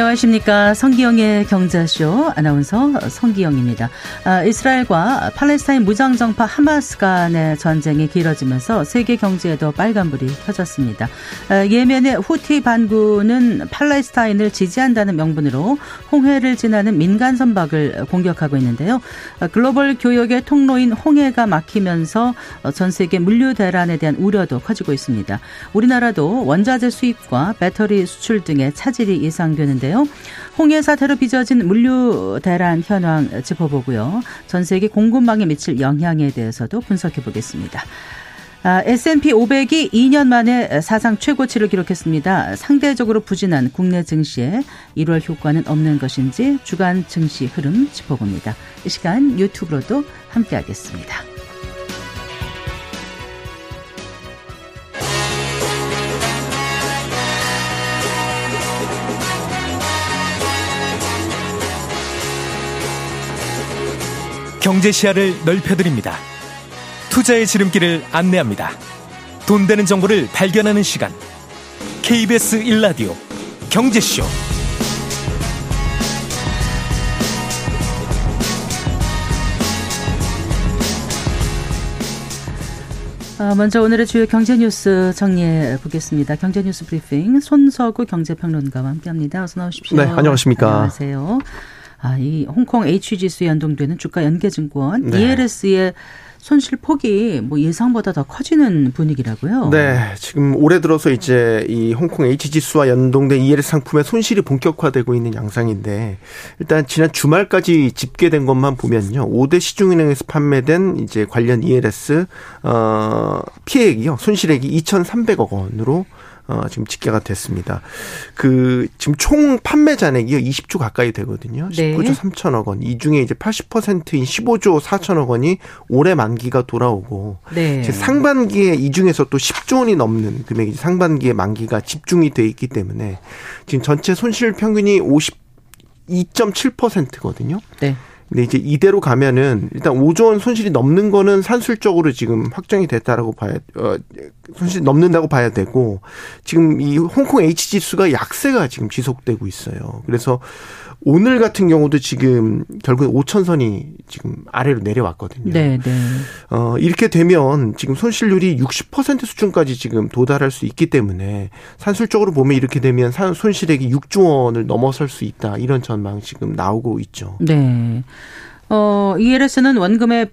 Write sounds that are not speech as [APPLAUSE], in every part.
안녕하십니까. 성기영의 경제쇼 아나운서 성기영입니다. 아, 이스라엘과 팔레스타인 무장정파 하마스 간의 전쟁이 길어지면서 세계 경제에도 빨간불이 켜졌습니다. 아, 예멘의 후티 반군은 팔레스타인을 지지한다는 명분으로 홍해를 지나는 민간 선박을 공격하고 있는데요. 아, 글로벌 교역의 통로인 홍해가 막히면서 전 세계 물류 대란에 대한 우려도 커지고 있습니다. 우리나라도 원자재 수입과 배터리 수출 등의 차질이 예상되는 있는데요. 홍해 사태로 빚어진 물류 대란 현황 짚어보고요. 전 세계 공급망에 미칠 영향에 대해서도 분석해 보겠습니다. 아, S&P 500이 2년 만에 사상 최고치를 기록했습니다. 상대적으로 부진한 국내 증시에 1월 효과는 없는 것인지 주간 증시 흐름 짚어봅니다. 이 시간 유튜브로도 함께하겠습니다. 경제 시야를 넓혀드립니다. 투자의 지름길을 안내합니다. 돈 되는 정보를 발견하는 시간. KBS 1라디오 경제쇼. 아, 먼저 오늘의 주요 경제 뉴스 정리해 보겠습니다. 경제 뉴스 브리핑 손서구 경제평론가와 함께합니다. 어서 나오십시오. 네, 안녕하십니까. 안녕하세요. 아, 이 홍콩 H지수에 연동되는 주가 연계증권 네. ELS의 손실 폭이 뭐 예상보다 더 커지는 분위기라고요. 네, 지금 올해 들어서 이제 이 홍콩 H 지수와 연동된 ELS 상품의 손실이 본격화되고 있는 양상인데 일단 지난 주말까지 집계된 것만 보면요, 5대 시중은행에서 판매된 이제 관련 ELS 어 피해액이요, 손실액이 2,300억 원으로 어, 지금 집계가 됐습니다. 그 지금 총 판매 잔액이 20조 가까이 되거든요. 19조 네. 3천억 원. 이 중에 이제 80%인 15조 4천억 원이 올해 만기가 돌아오고 네. 상반기에 이 중에서 또 10조 원이 넘는 금액이 상반기에 만기가 집중이 돼 있기 때문에 지금 전체 손실 평균이 52.7%거든요. 네. 근데 이제 이대로 가면은 일단 5조 원 손실이 넘는 거는 산술적으로 지금 확정이 됐다라고 봐야 어 손실 넘는다고 봐야 되고 지금 이 홍콩 H 지수가 약세가 지금 지속되고 있어요. 그래서 오늘 같은 경우도 지금 결국 5천 선이 지금 아래로 내려왔거든요. 네, 네. 어, 이렇게 되면 지금 손실률이 60% 수준까지 지금 도달할 수 있기 때문에 산술적으로 보면 이렇게 되면 손실액이 6조 원을 넘어설 수 있다. 이런 전망 지금 나오고 있죠. 네. 어, ELS는 원금의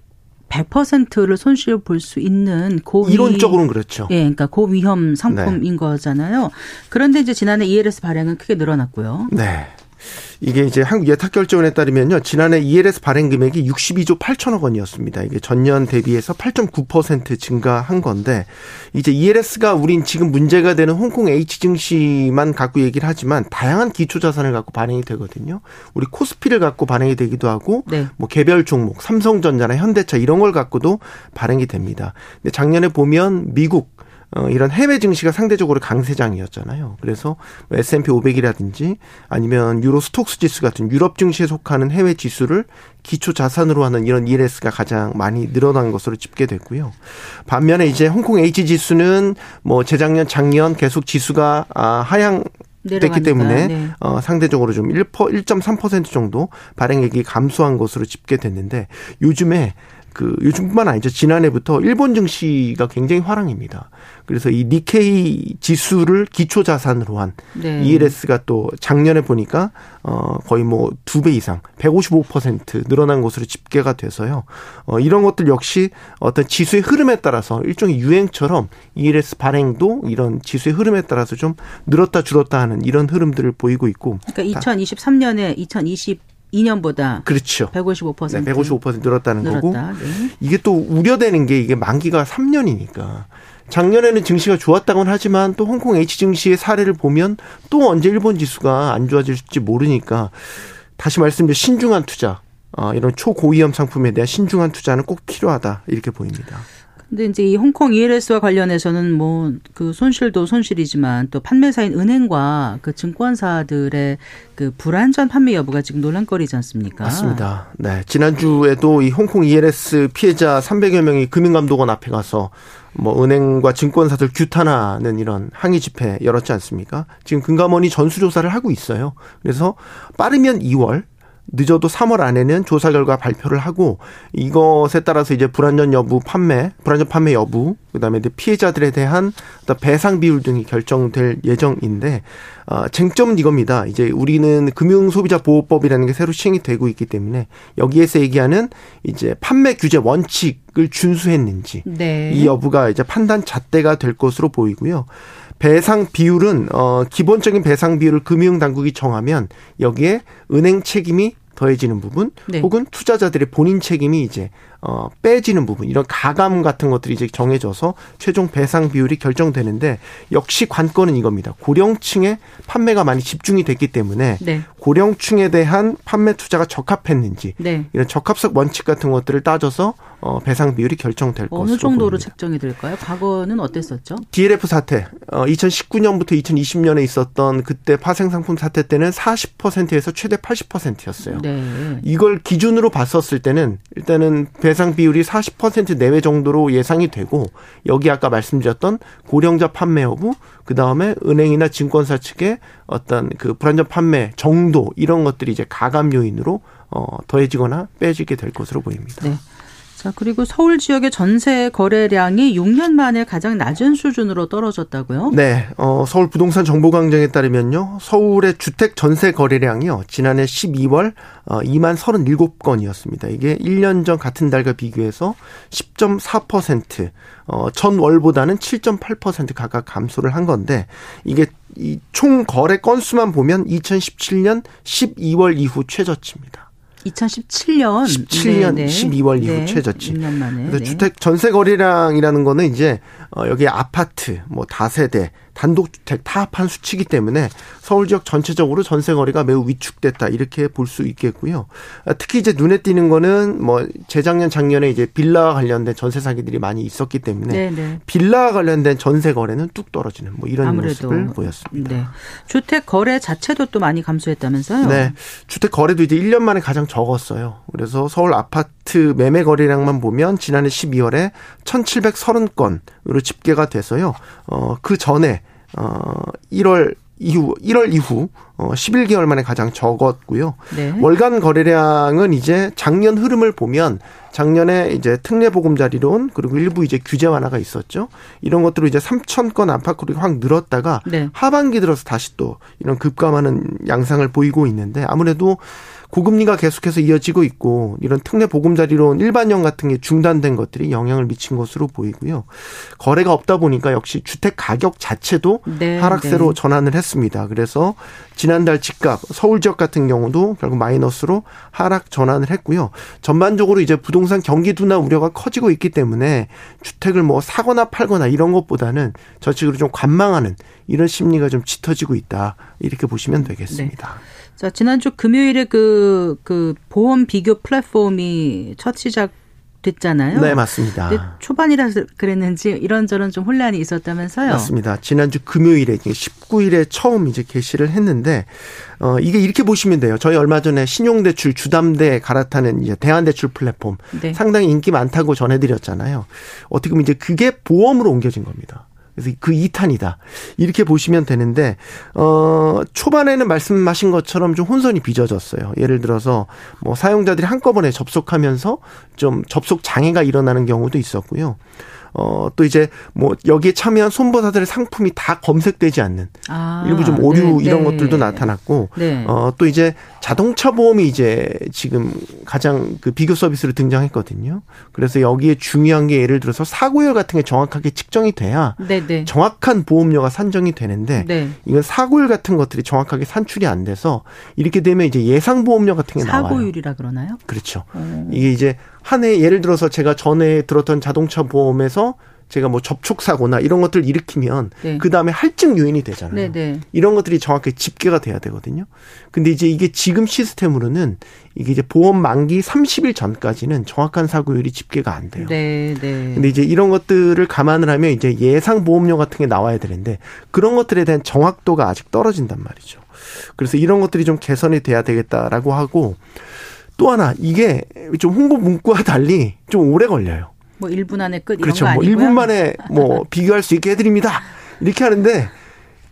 100%를 손실 볼수 있는 고위 이론적으로는 그렇죠. 예, 그러니까 고위험 상품인 네. 거잖아요. 그런데 이제 지난해 ELS 발행은 크게 늘어났고요. 네. 이게 이제 한국 예탁 결제원에 따르면요. 지난해 ELS 발행 금액이 62조 8천억 원이었습니다. 이게 전년 대비해서 8.9% 증가한 건데 이제 ELS가 우린 지금 문제가 되는 홍콩 H 증시만 갖고 얘기를 하지만 다양한 기초 자산을 갖고 발행이 되거든요. 우리 코스피를 갖고 발행이 되기도 하고 네. 뭐 개별 종목 삼성전자나 현대차 이런 걸 갖고도 발행이 됩니다. 근데 작년에 보면 미국 어, 이런 해외 증시가 상대적으로 강세장이었잖아요. 그래서 뭐 S&P 500이라든지 아니면 유로 스톡스 지수 같은 유럽 증시에 속하는 해외 지수를 기초 자산으로 하는 이런 ELS가 가장 많이 늘어난 것으로 집계됐고요. 반면에 이제 홍콩 H 지수는 뭐 재작년 작년 계속 지수가 아, 하향 됐기 때문에 네. 어, 상대적으로 좀 1%, 1.3% 정도 발행액이 감소한 것으로 집계됐는데 요즘에 그 요즘뿐만 아니죠. 지난해부터 일본 증시가 굉장히 화랑입니다. 그래서 이 니케이 지수를 기초 자산으로 한 네. ELS가 또 작년에 보니까 어 거의 뭐 두 배 이상 155% 늘어난 것으로 집계가 돼서요. 어 이런 것들 역시 어떤 지수의 흐름에 따라서 일종의 유행처럼 ELS 발행도 이런 지수의 흐름에 따라서 좀 늘었다 줄었다 하는 이런 흐름들을 보이고 있고. 그러니까 2023년에 2020 2년보다 그렇죠. 155% 네, 155% 늘었다는 늘었다. 거고 네. 이게 또 우려되는 게 이게 만기가 3년이니까 작년에는 증시가 좋았다고는 하지만 또 홍콩 H 증시의 사례를 보면 또 언제 일본 지수가 안 좋아질지 모르니까 다시 말씀드려 신중한 투자 어, 이런 초고위험 상품에 대한 신중한 투자는 꼭 필요하다 이렇게 보입니다. 근데 이제 이 홍콩 ELS와 관련해서는 뭐 그 손실도 손실이지만 또 판매사인 은행과 그 증권사들의 그 불안전 판매 여부가 지금 논란거리지 않습니까? 맞습니다. 네. 지난주에도 이 홍콩 ELS 피해자 300여 명이 금융감독원 앞에 가서 뭐 은행과 증권사들 규탄하는 이런 항의 집회 열었지 않습니까? 지금 금감원이 전수조사를 하고 있어요. 그래서 빠르면 2월 늦어도 3월 안에는 조사 결과 발표를 하고 이것에 따라서 이제 불안전 여부 판매, 불안전 판매 여부, 그다음에 이제 피해자들에 대한 배상 비율 등이 결정될 예정인데 어, 쟁점은 이겁니다. 이제 우리는 금융 소비자 보호법이라는 게 새로 시행이 되고 있기 때문에 여기에서 얘기하는 이제 판매 규제 원칙을 준수했는지 네. 이 여부가 이제 판단 잣대가 될 것으로 보이고요. 배상 비율은 어 기본적인 배상 비율을 금융 당국이 정하면 여기에 은행 책임이 더해지는 부분 네. 혹은 투자자들의 본인 책임이 이제 어 빼지는 부분 이런 가감 같은 것들이 이제 정해져서 최종 배상 비율이 결정되는데 역시 관건은 이겁니다. 고령층의 판매가 많이 집중이 됐기 때문에 네. 고령층에 대한 판매 투자가 적합했는지 네. 이런 적합성 원칙 같은 것들을 따져서 어, 배상 비율이 결정될 것으로 어느 정도로 보입니다. 책정이 될까요? 과거는 어땠었죠? DLF 사태 어, 2019년부터 2020년에 있었던 그때 파생 상품 사태 때는 40%에서 최대 80%였어요. 네. 이걸 기준으로 봤었을 때는 일단은 배상 비율이 40% 내외 정도로 예상이 되고 여기 아까 말씀드렸던 고령자 판매 여부 그 다음에 은행이나 증권사 측의 어떤 그 불안전 판매 정도 이런 것들이 이제 가감 요인으로 어, 더해지거나 빼지게 될 것으로 보입니다. 네. 자, 그리고 서울 지역의 전세 거래량이 6년 만에 가장 낮은 수준으로 떨어졌다고요? 네. 어, 서울 부동산 정보광장에 따르면요. 서울의 주택 전세 거래량이요. 지난해 12월 어, 2만 37건이었습니다. 이게 1년 전 같은 달과 비교해서 10.4% 어, 전월보다는 7.8% 각각 감소를 한 건데 이게 이 총 거래 건수만 보면 2017년 12월 이후 최저치입니다. 2017년 17년 네, 12월 이후 네. 최저치. 그래서 네. 주택 전세 거래량이라는 거는 이제 어 여기 아파트 뭐 다세대 단독주택 타합한 수치이기 때문에 서울 지역 전체적으로 전세 거래가 매우 위축됐다 이렇게 볼 수 있겠고요. 아, 특히 이제 눈에 띄는 거는 뭐 재작년 작년에 이제 빌라와 관련된 전세 사기들이 많이 있었기 때문에 네네. 네. 빌라와 관련된 전세 거래는 뚝 떨어지는 뭐 이런. 모습을 보였습니다. 네. 주택 거래 자체도 또 많이 감소했다면서요? 네. 주택 거래도 이제 1년 만에 가장 적었어요. 그래서 서울 아파트 매매 거래량만 보면 지난해 12월에 1,730건으로 집계가 돼서요. 어, 그 전에 어 1월 이후 1월 이후 어 11개월 만에 가장 적었고요. 네. 월간 거래량은 이제 작년 흐름을 보면 작년에 이제 특례 보금자리론 그리고 일부 이제 규제 완화가 있었죠. 이런 것들로 이제 3천 건 안팎으로 확 늘었다가 네. 하반기 들어서 다시 또 이런 급감하는 양상을 보이고 있는데 아무래도 고금리가 계속해서 이어지고 있고 이런 특례 보금자리론 일반형 같은 게 중단된 것들이 영향을 미친 것으로 보이고요. 거래가 없다 보니까 역시 주택 가격 자체도 네, 하락세로 네. 전환을 했습니다. 그래서 지난달 집값 서울 지역 같은 경우도 결국 마이너스로 하락 전환을 했고요. 전반적으로 이제 부동산 경기 둔화 우려가 커지고 있기 때문에 주택을 뭐 사거나 팔거나 이런 것보다는 저축으로 좀 관망하는 이런 심리가 좀 짙어지고 있다. 이렇게 보시면 되겠습니다. 네. 자, 지난주 금요일에 그, 그 보험 비교 플랫폼이 첫 시작 됐잖아요. 네, 맞습니다. 초반이라서 그랬는지 이런저런 좀 혼란이 있었다면서요. 맞습니다. 지난주 금요일에 19일에 처음 이제 개시를 했는데 어 이게 이렇게 보시면 돼요. 저희 얼마 전에 신용대출 주담대 갈아타는 이제 대한대출 플랫폼 네. 상당히 인기 많다고 전해드렸잖아요. 어떻게 보면 이제 그게 보험으로 옮겨진 겁니다. 그래서 그 2탄이다. 이렇게 보시면 되는데 어 초반에는 말씀하신 것처럼 좀 혼선이 빚어졌어요. 예를 들어서 뭐 사용자들이 한꺼번에 접속하면서 좀 접속 장애가 일어나는 경우도 있었고요. 어, 또 이제 뭐 여기에 참여한 손보사들의 상품이 다 검색되지 않는 아, 일부 좀 오류 네, 이런 네. 것들도 나타났고 네. 어, 또 이제 자동차 보험이 이제 지금 가장 그 비교 서비스로 등장했거든요. 그래서 여기에 중요한 게 예를 들어서 사고율 같은 게 정확하게 측정이 돼야 네, 네. 정확한 보험료가 산정이 되는데 네. 이건 사고율 같은 것들이 정확하게 산출이 안 돼서 이렇게 되면 이제 예상 보험료 같은 게 나와요. 사고율이라 그러나요? 그렇죠. 오. 이게 이제 한 해 예를 들어서 제가 전에 들었던 자동차 보험에서 제가 뭐 접촉 사고나 이런 것들 을 일으키면 네. 그 다음에 할증 요인이 되잖아요. 네, 네. 이런 것들이 정확하게 집계가 돼야 되거든요. 근데 이제 이게 지금 시스템으로는 이게 이제 보험 만기 30일 전까지는 정확한 사고율이 집계가 안 돼요. 네, 네. 근데 이제 이런 것들을 감안을 하면 이제 예상 보험료 같은 게 나와야 되는데 그런 것들에 대한 정확도가 아직 떨어진단 말이죠. 그래서 이런 것들이 좀 개선이 돼야 되겠다라고 하고 또 하나 이게 좀 홍보 문구와 달리 좀 오래 걸려요. 뭐 1분 안에 끝 그렇죠. 거 아니고요? 뭐 1분 만에 뭐 비교할 수 있게 해드립니다. 이렇게 하는데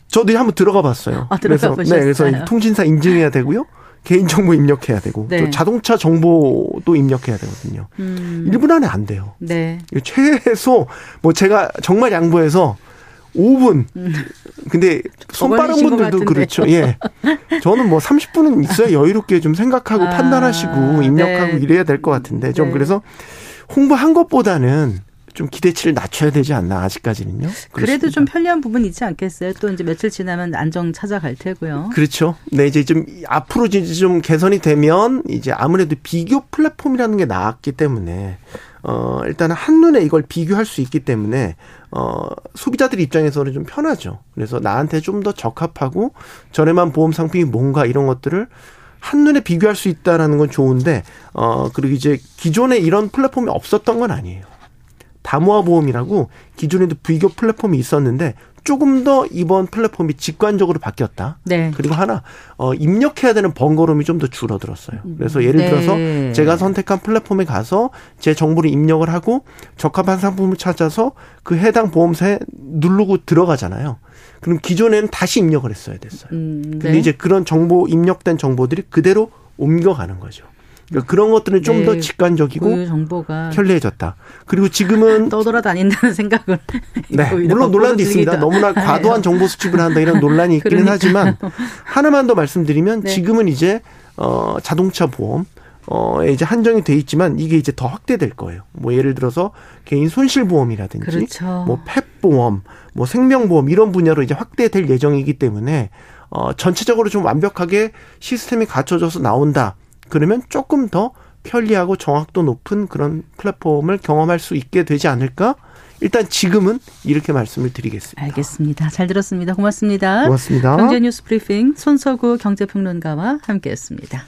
저도 한번 들어가 봤어요. 아, 들어가 그래서 네, 그래서 통신사 인증해야 되고요. 개인정보 입력해야 되고 네. 또 자동차 정보도 입력해야 되거든요. 음. 1분 안에 안 돼요. 네. 최소 뭐 제가 정말 양보해서 5분. 음. 근데 손 빠른 분들도 그렇죠. 예. 저는 뭐 30분은 있어야 여유롭게 좀 생각하고 아, 판단하시고 입력하고 네. 이래야 될 것 같은데 좀 네. 그래서 홍보한 것보다는 좀 기대치를 낮춰야 되지 않나 아직까지는요. 그렇습니다. 그래도 좀 편리한 부분이 있지 않겠어요? 또 이제 며칠 지나면 안정 찾아갈 테고요. 그렇죠. 네 이제 좀 앞으로 이제 좀 개선이 되면 이제 아무래도 비교 플랫폼이라는 게 나왔기 때문에 어 일단은 한눈에 이걸 비교할 수 있기 때문에 어 소비자들 입장에서는 좀 편하죠. 그래서 나한테 좀 더 적합하고 저렴한 보험 상품이 뭔가 이런 것들을 한눈에 비교할 수 있다라는 건 좋은데 어 그리고 이제 기존에 이런 플랫폼이 없었던 건 아니에요. 다모아 보험이라고 기존에도 비교 플랫폼이 있었는데 조금 더 이번 플랫폼이 직관적으로 바뀌었다. 네. 그리고 하나 어 입력해야 되는 번거로움이 좀 더 줄어들었어요. 그래서 예를 네. 들어서 제가 선택한 플랫폼에 가서 제 정보를 입력을 하고 적합한 상품을 찾아서 그 해당 보험사에 누르고 들어가잖아요. 그럼 기존에는 다시 입력을 했어야 됐어요. 음, 네. 근데 이제 그런 정보 입력된 정보들이 그대로 옮겨가는 거죠. 그러니까 그런 것들은 좀더 네, 직관적이고 그 정보가 편리해졌다. 그리고 지금은 [LAUGHS] 떠돌아다닌다는 생각을 네 [LAUGHS] 물론 논란도 있습니다. 너무나 과도한 [LAUGHS] 정보 수집을 한다 이런 논란이 있기는 그러니까. 하지만 하나만 더 말씀드리면 네. 지금은 이제 어 자동차 보험 어 이제 한정이 돼 있지만 이게 이제 더 확대될 거예요. 뭐 예를 들어서 개인 손실 보험이라든지 그렇죠. 뭐 펫보험, 뭐 생명보험 이런 분야로 이제 확대될 예정이기 때문에 어 전체적으로 좀 완벽하게 시스템이 갖춰져서 나온다. 그러면 조금 더 편리하고 정확도 높은 그런 플랫폼을 경험할 수 있게 되지 않을까? 일단 지금은 이렇게 말씀을 드리겠습니다. 알겠습니다. 잘 들었습니다. 고맙습니다. 고맙습니다. 경제 뉴스 브리핑 손서구 경제평론가와 함께했습니다.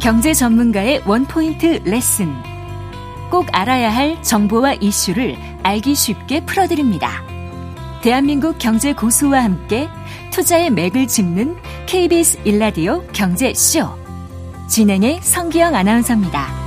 경제 전문가의 원포인트 레슨. 꼭 알아야 할 정보와 이슈를 알기 쉽게 풀어드립니다. 대한민국 경제 고수와 함께 투자의 맥을 짚는 KBS 일라디오 경제쇼. 진행의 성기영 아나운서입니다.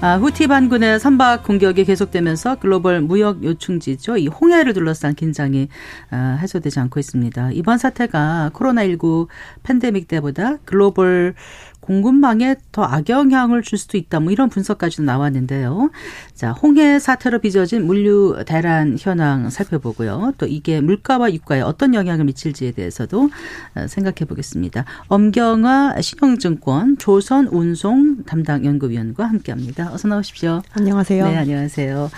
아, 후티 반군의 선박 공격이 계속되면서 글로벌 무역 요충지죠. 이 홍해를 둘러싼 긴장이 아, 해소되지 않고 있습니다. 이번 사태가 코로나19 팬데믹 때보다 글로벌 공급망에 더 악영향을 줄 수도 있다. 뭐 이런 분석까지도 나왔는데요. 자, 홍해 사태로 빚어진 물류 대란 현황 살펴보고요. 또 이게 물가와 유가에 어떤 영향을 미칠지에 대해서도 어, 생각해 보겠습니다. 엄경화 신영증권 조선운송 담당 연구위원과 함께합니다. 어서 나오십시오. 안녕하세요. 네, 안녕하세요.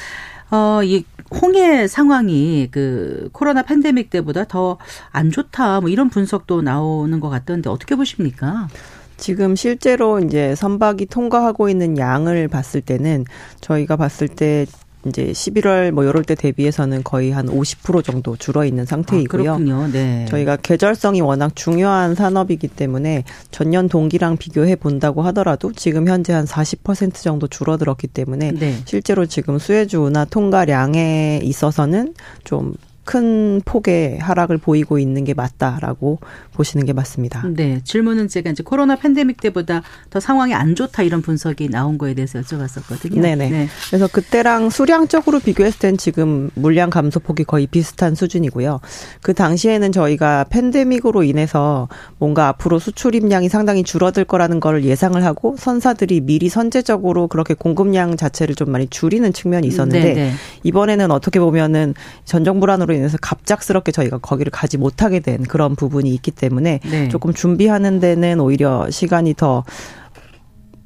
어, 이 홍해 상황이 그 코로나 팬데믹 때보다 더 안 좋다. 뭐 이런 분석도 나오는 것 같던데 어떻게 보십니까? 지금 실제로 이제 선박이 통과하고 있는 양을 봤을 때는 저희가 봤을 때 이제 11월 뭐 요럴 때 대비해서는 거의 한 50% 정도 줄어 있는 상태이고요. 아, 그렇군요. 네. 저희가 계절성이 워낙 중요한 산업이기 때문에 전년 동기랑 비교해 본다고 하더라도 지금 현재 한 40% 정도 줄어들었기 때문에 네. 실제로 지금 수혜주나 통과량에 있어서는 좀 큰 폭의 하락을 보이고 있는 게 맞다라고 보시는 게 맞습니다. 네. 질문은 제가 이제 코로나 팬데믹 때보다 더 상황이 안 좋다 이런 분석이 나온 거에 대해서 여쭤봤었거든요. 네네. 네. 그래서 그때랑 수량적으로 비교했을 땐 지금 물량 감소폭이 거의 비슷한 수준이고요. 그 당시에는 저희가 팬데믹으로 인해서 뭔가 앞으로 수출입량이 상당히 줄어들 거라는 걸 예상을 하고 선사들이 미리 선제적으로 그렇게 공급량 자체를 좀 많이 줄이는 측면이 있었는데 네네. 네. 이번에는 어떻게 보면은 전정 불안으로 인해서 갑작스럽게 저희가 거기를 가지 못하게 된 그런 부분이 있기 때문에 네. 조금 준비하는 데는 오히려 시간이 더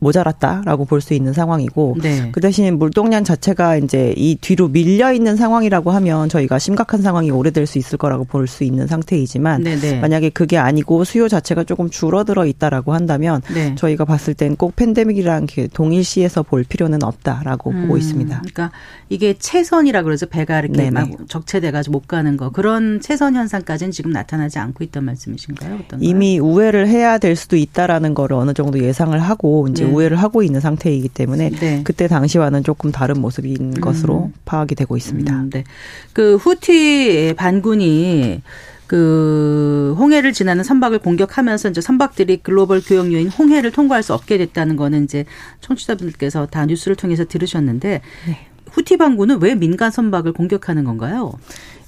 모자랐다라고 볼 수 있는 상황이고 네. 그 대신 물동량 자체가 이제 이 뒤로 밀려 있는 상황이라고 하면 저희가 심각한 상황이 오래될 수 있을 거라고 볼 수 있는 상태이지만 네네. 만약에 그게 아니고 수요 자체가 조금 줄어들어 있다라고 한다면 네. 저희가 봤을 땐 꼭 팬데믹이랑 이렇게 동일시해서 볼 필요는 없다라고 보고 음, 있습니다. 그러니까 이게 체선이라 그러죠. 배가 이렇게 네네. 막 적체돼 가지고 못 가는 거 그런 체선 현상까지는 지금 나타나지 않고 있단 말씀이신가요? 어떤가요? 이미 우회를 해야 될 수도 있다라는 거를 어느 정도 예상을 하고 이제 네. 우회를 하고 있는 상태이기 때문에 네. 그때 당시와는 조금 다른 모습인 것으로 파악이 되고 있습니다. 음, 네. 그 후티 반군이 그 홍해를 지나는 선박을 공격하면서 이제 선박들이 글로벌 교역료인 홍해를 통과할 수 없게 됐다는 거는 이제 청취자분들께서 다 뉴스를 통해서 들으셨는데 네. 후티 반군은 왜 민간 선박을 공격하는 건가요?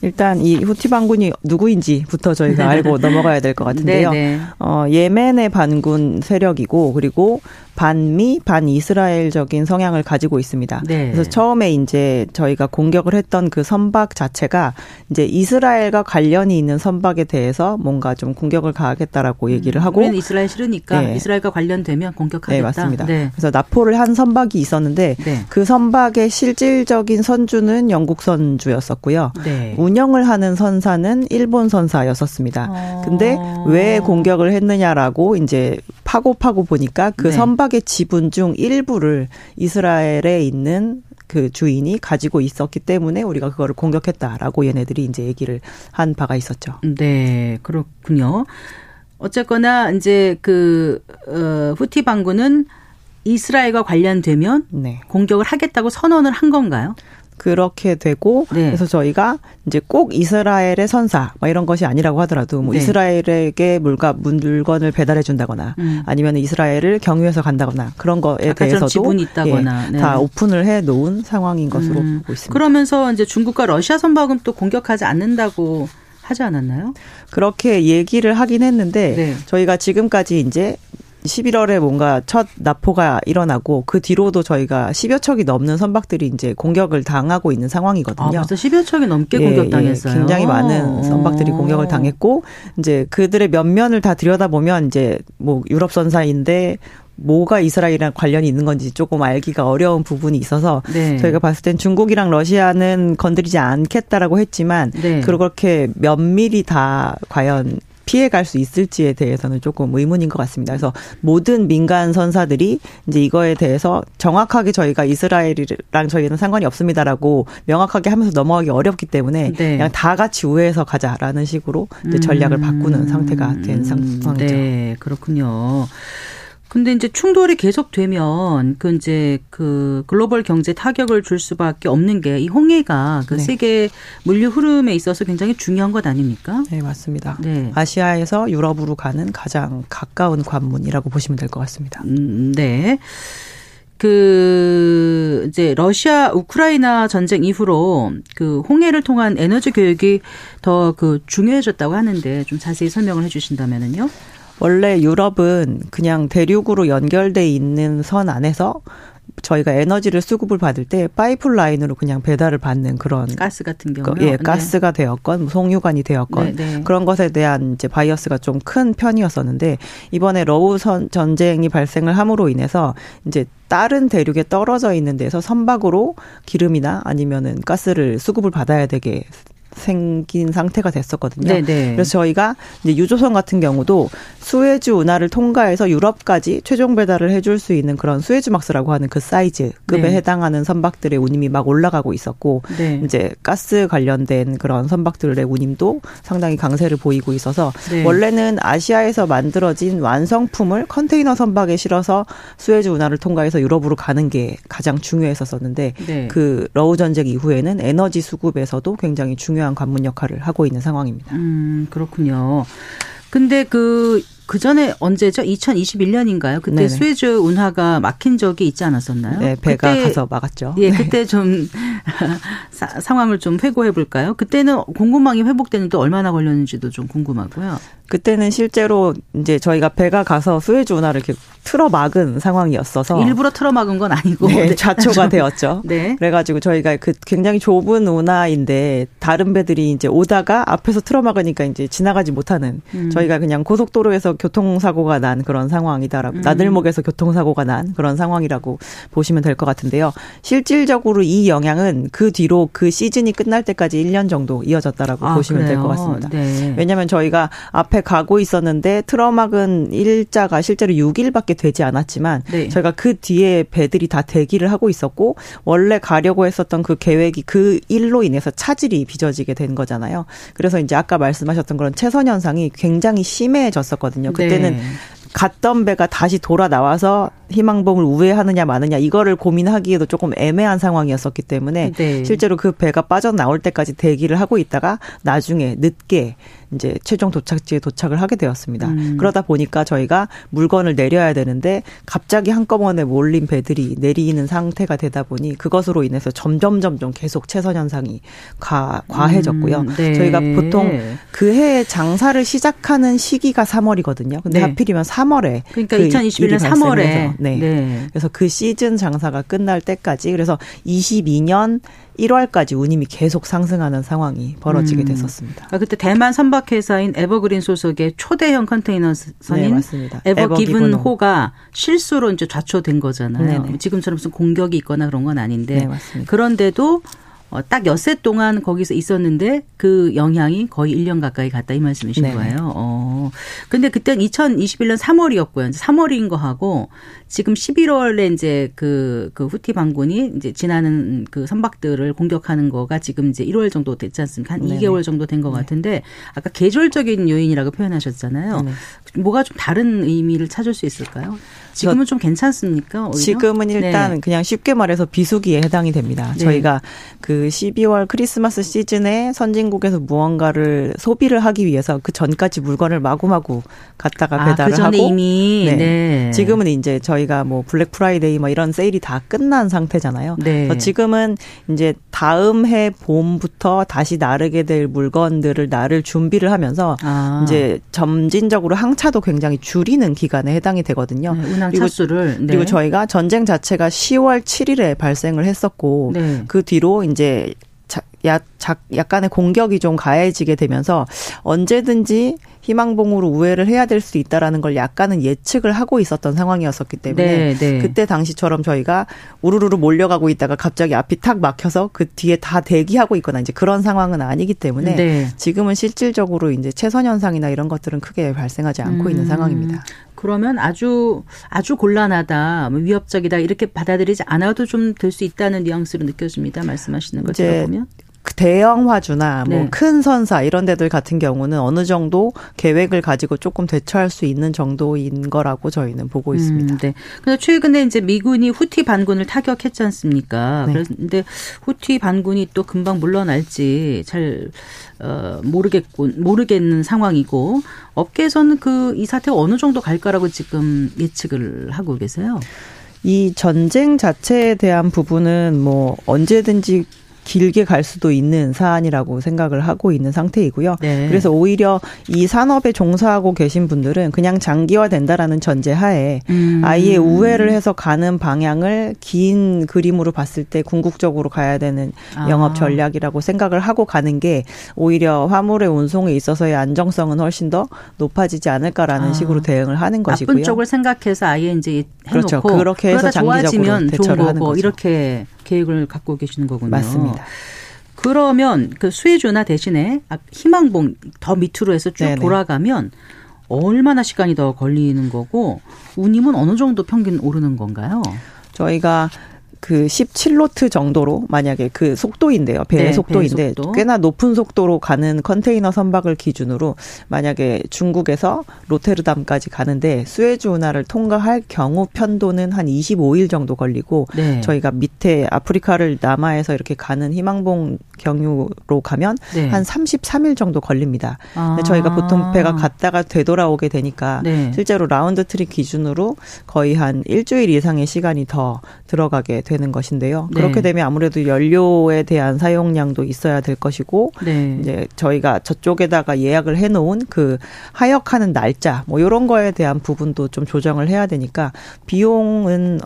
일단 이 후티 반군이 누구인지부터 저희가 알고 [LAUGHS] 넘어가야 될 것 같은데요. 네, 네. 어, 예멘의 반군 세력이고 그리고 반미 반이스라엘적인 성향을 가지고 있습니다. 네. 그래서 처음에 이제 저희가 공격을 했던 그 선박 자체가 이제 이스라엘과 관련이 있는 선박에 대해서 뭔가 좀 공격을 가하겠다라고 얘기를 하고 우리는 이스라엘 싫으니까 네. 이스라엘과 관련되면 공격하겠다. 네, 맞습니다. 네. 그래서 납포를 한 선박이 있었는데 네. 그 선박의 실질적인 선주는 영국 선주였었고요. 네. 운영을 하는 선사는 일본 선사였었습니다. 어. 근데 왜 공격을 했느냐라고 이제 파고 파고 보니까 그 네. 선박의 지분 중 일부를 이스라엘에 있는 그 주인이 가지고 있었기 때문에 우리가 그거를 공격했다라고 얘네들이 이제 얘기를 한 바가 있었죠. 네, 그렇군요. 어쨌거나 이제 그 어, 후티 반군은 이스라엘과 관련되면 네. 공격을 하겠다고 선언을 한 건가요? 그렇게 되고 네. 그래서 저희가 이제 꼭 이스라엘의 선사 뭐 이런 것이 아니라고 하더라도 뭐 네. 이스라엘에게 물가 물건을 배달해 준다거나 음. 아니면 이스라엘을 경유해서 간다거나 그런 거에 대해서도 지분이 있다거나. 예, 네. 다 오픈을 해 놓은 상황인 것으로 음. 보고 있습니다. 그러면서 이제 중국과 러시아 선박은 또 공격하지 않는다고 하지 않았나요? 그렇게 얘기를 하긴 했는데 네. 저희가 지금까지 이제 11월에 뭔가 첫 납포가 일어나고 그 뒤로도 저희가 10여 척이 넘는 선박들이 이제 공격을 당하고 있는 아, 상황이거든요. 벌써 10여 척이 넘게 예, 공격당했어요. 예, 굉장히 많은 선박들이 어. 공격을 당했고 이제 그들의 면면을 다 들여다 보면 이제 뭐 유럽 선사인데 뭐가 이스라엘이랑 관련이 있는 건지 조금 알기가 어려운 부분이 있어서 네. 저희가 봤을 땐 중국이랑 러시아는 건드리지 않겠다라고 했지만 네. 그렇게 면밀히 다 과연 피해갈 수 있을지에 대해서는 조금 의문인 것 같습니다. 그래서 모든 민간 선사들이 이제 이거에 대해서 정확하게 저희가 이스라엘이랑 저희는 상관이 없습니다라고 명확하게 하면서 넘어가기 어렵기 때문에 네. 그냥 다 같이 우회해서 가자라는 식으로 전략을 바꾸는 상태가 된 상황이죠. 음. 네, 그렇군요. 근데 이제 충돌이 계속되면 그 이제 그 글로벌 경제 타격을 줄 수밖에 없는 게 이 홍해가 그 네. 세계 물류 흐름에 있어서 굉장히 중요한 것 아닙니까? 네, 맞습니다. 네. 아시아에서 유럽으로 가는 가장 가까운 관문이라고 보시면 될 것 같습니다. 음, 네. 그 이제 러시아 우크라이나 전쟁 이후로 그 홍해를 통한 에너지 교육이 더 그 중요해졌다고 하는데 좀 자세히 설명을 해 주신다면은요. 원래 유럽은 그냥 대륙으로 연결돼 있는 선 안에서 저희가 에너지를 수급을 받을 때 파이프라인으로 그냥 배달을 받는 그런 가스 같은 그, 경우요. 예, 가스가 되었건 뭐 송유관이 되었건 네, 네. 그런 것에 대한 이제 바이어스가 좀 큰 편이었었는데 이번에 러우전쟁이 발생을 함으로 인해서 이제 다른 대륙에 떨어져 있는 데서 선박으로 기름이나 아니면은 가스를 수급을 받아야 되게 생긴 상태가 됐었거든요. 네, 네. 그래서 저희가 이제 유조선 같은 경우도 수에즈 운하를 통과해서 유럽까지 최종 배달을 해줄 수 있는 그런 Suezmax라고 하는 그 사이즈급에 네. 해당하는 선박들의 운임이 막 올라가고 있었고 네. 이제 가스 관련된 그런 선박들의 운임도 상당히 강세를 보이고 있어서 네. 원래는 아시아에서 만들어진 완성품을 컨테이너 선박에 실어서 수에즈 운하를 통과해서 유럽으로 가는 게 가장 중요했었었는데 네. 그 러우 전쟁 이후에는 에너지 수급에서도 굉장히 중요한 관문 역할을 하고 있는 상황입니다. 음, 그렇군요. 근데 그, 그 전에 언제죠? 2021년인가요? 그때 네네. 스웨즈 운하가 막힌 적이 있지 않았었나요? 네, 배가 그때- 가서 막았죠. 예, 그때 좀 [LAUGHS] 사- 상황을 좀 회고해 볼까요? 그때는 공급망이 회복되는데 얼마나 걸렸는지도 좀 궁금하고요. 그때는 실제로 이제 저희가 배가 가서 수에즈 운하를 이렇게 틀어 막은 상황이었어서 일부러 틀어 막은 건 아니고 네, 네. 좌초가 [LAUGHS] 되었죠. 네. 그래가지고 저희가 그 굉장히 좁은 운하인데 다른 배들이 이제 오다가 앞에서 틀어 막으니까 이제 지나가지 못하는 음. 저희가 그냥 고속도로에서 교통사고가 난 그런 상황이다라고 음. 나들목에서 교통사고가 난 그런 상황이라고 보시면 될 것 같은데요. 실질적으로 이 영향은 그 뒤로 그 시즌이 끝날 때까지 1년 정도 이어졌다라고 아, 보시면 될 것 같습니다. 네. 왜냐하면 저희가 앞에 가고 있었는데 트럼막은 일자가 실제로 6일밖에 되지 않았지만 네. 저희가 그 뒤에 배들이 다 대기를 하고 있었고 원래 가려고 했었던 그 계획이 그 일로 인해서 차질이 빚어지게 된 거잖아요. 그래서 이제 아까 말씀하셨던 그런 채선 현상이 굉장히 심해졌었거든요. 그때는 네. 갔던 배가 다시 돌아 나와서 희망봉을 우회하느냐 마느냐 이거를 고민하기에도 조금 애매한 상황이었었기 때문에 네. 실제로 그 배가 빠져나올 때까지 대기를 하고 있다가 나중에 늦게 이제 최종 도착지에 도착을 하게 되었습니다. 음. 그러다 보니까 저희가 물건을 내려야 되는데 갑자기 한꺼번에 몰린 배들이 내리는 상태가 되다 보니 그것으로 인해서 점점 점점 계속 채선 현상이 과, 과해졌고요. 음. 네. 저희가 보통 그 해에 장사를 시작하는 시기가 3월이거든요. 근데 네. 하필이면 3월에 그러니까 그 2021년 3월에 네. 네. 그래서 그 시즌 장사가 끝날 때까지 그래서 22년 1월까지 운임이 계속 상승하는 상황이 벌어지게 음. 됐었습니다. 아, 그때 대만 선박회사인 에버그린 소속의 초대형 컨테이너선인 네, 에버기븐호가 실수로 이제 좌초된 거잖아요. 네네. 지금처럼 무슨 공격이 있거나 그런 건 아닌데 네, 그런데도 어, 딱 엿새 동안 거기서 있었는데 그 영향이 거의 1년 가까이 갔다 이 말씀이신 네. 거예요. 어. 근데 그때는 2021년 3월이었고요. 3월인 거하고 지금 11월에 이제 그, 그 후티 반군이 이제 지나는 그 선박들을 공격하는 거가 지금 이제 1월 정도 됐지 않습니까? 한 네네. 2개월 정도 된것 네. 같은데 아까 계절적인 요인이라고 표현하셨잖아요. 네 뭐가 좀 다른 의미를 찾을 수 있을까요? 지금은 좀 괜찮습니까? 오히려? 지금은 일단 네. 그냥 쉽게 말해서 비수기에 해당이 됩니다. 네. 저희가 그 12월 크리스마스 시즌에 선진국에서 무언가를 소비를 하기 위해서 그 전까지 물건을 마구마구 갖다가 아, 배달을 그 하고 이미 네. 네. 지금은 이제 저희가 뭐 블랙 프라이데이 뭐 이런 세일이 다 끝난 상태잖아요. 네. 그래서 지금은 이제 다음 해 봄부터 다시 나르게 될 물건들을 나를 준비를 하면서 아. 이제 점진적으로 항차도 굉장히 줄이는 기간에 해당이 되거든요. 네, 운항 차수를 네. 그리고 저희가 전쟁 자체가 10월 7일에 발생을 했었고 네. 그 뒤로 이제 약, 약간의 공격이 좀 가해지게 되면서 언제든지 희망봉으로 우회를 해야 될 수 있다라는 걸 약간은 예측을 하고 있었던 상황이었었기 때문에 네, 네. 그때 당시처럼 저희가 우르르르 몰려가고 있다가 갑자기 앞이 탁 막혀서 그 뒤에 다 대기하고 있거나 이제 그런 상황은 아니기 때문에 네. 지금은 실질적으로 이제 채선 현상이나 이런 것들은 크게 발생하지 않고 음. 있는 상황입니다. 그러면 아주 아주 곤란하다, 뭐 위협적이다 이렇게 받아들이지 않아도 좀 될 수 있다는 뉘앙스로 느껴집니다. 말씀하시는 걸 들어보면. 그 대형 화주나 뭐큰 네. 선사 이런 데들 같은 경우는 어느 정도 계획을 가지고 조금 대처할 수 있는 정도인 거라고 저희는 보고 음, 있습니다. 음, 네. 근데 최근에 이제 미군이 후티 반군을 타격했지 않습니까? 네. 그런데 후티 반군이 또 금방 물러날지 잘 어, 모르겠군 모르겠는 상황이고 업계에서는 그 이 사태가 어느 정도 갈까라고 지금 예측을 하고 계세요. 이 전쟁 자체에 대한 부분은 뭐 언제든지 길게 갈 수도 있는 사안이라고 생각을 하고 있는 상태이고요. 네. 그래서 오히려 이 산업에 종사하고 계신 분들은 그냥 장기화된다라는 전제하에 음. 아예 우회를 해서 가는 방향을 긴 그림으로 봤을 때 궁극적으로 가야 되는 아. 영업 전략이라고 생각을 하고 가는 게 오히려 화물의 운송에 있어서의 안정성은 훨씬 더 높아지지 않을까라는 아. 식으로 대응을 하는 것이고요. 나쁜 쪽을 생각해서 아예 이제 해놓고 그렇죠. 그렇게 해서 장기적으로 대처를 하는 거죠. 이렇게 계획을 갖고 계시는 거군요. 맞습니다. 그러면 그 수에즈 운하 대신에 아, 희망봉 더 밑으로 해서 쭉 네네. 돌아가면 얼마나 시간이 더 걸리는 거고 운임은 어느 정도 평균 오르는 건가요? 저희가 그 17노트 정도로 만약에 그 속도인데요. 배의 네, 속도인데 속도. 꽤나 높은 속도로 가는 컨테이너 선박을 기준으로 만약에 중국에서 로테르담까지 가는데 수에즈 운하를 통과할 경우 편도는 한 25일 정도 걸리고 네. 저희가 밑에 아프리카를 남하해서 이렇게 가는 희망봉 경유로 가면 네. 한 33일 정도 걸립니다. 아. 저희가 보통 배가 갔다가 되돌아오게 되니까 네. 실제로 round trip 기준으로 거의 한 일주일 이상의 시간이 더 들어가게 됩니다. 되는 것인데요. 네. 그렇게 되면 아무래도 연료에 대한 사용량도 있어야 될 것이고 네. 이제 저희가 저쪽에다가 예약을 해 놓은 그 하역하는 날짜 뭐 이런 거에 대한 부분도 좀 조정을 해야 되니까 비용은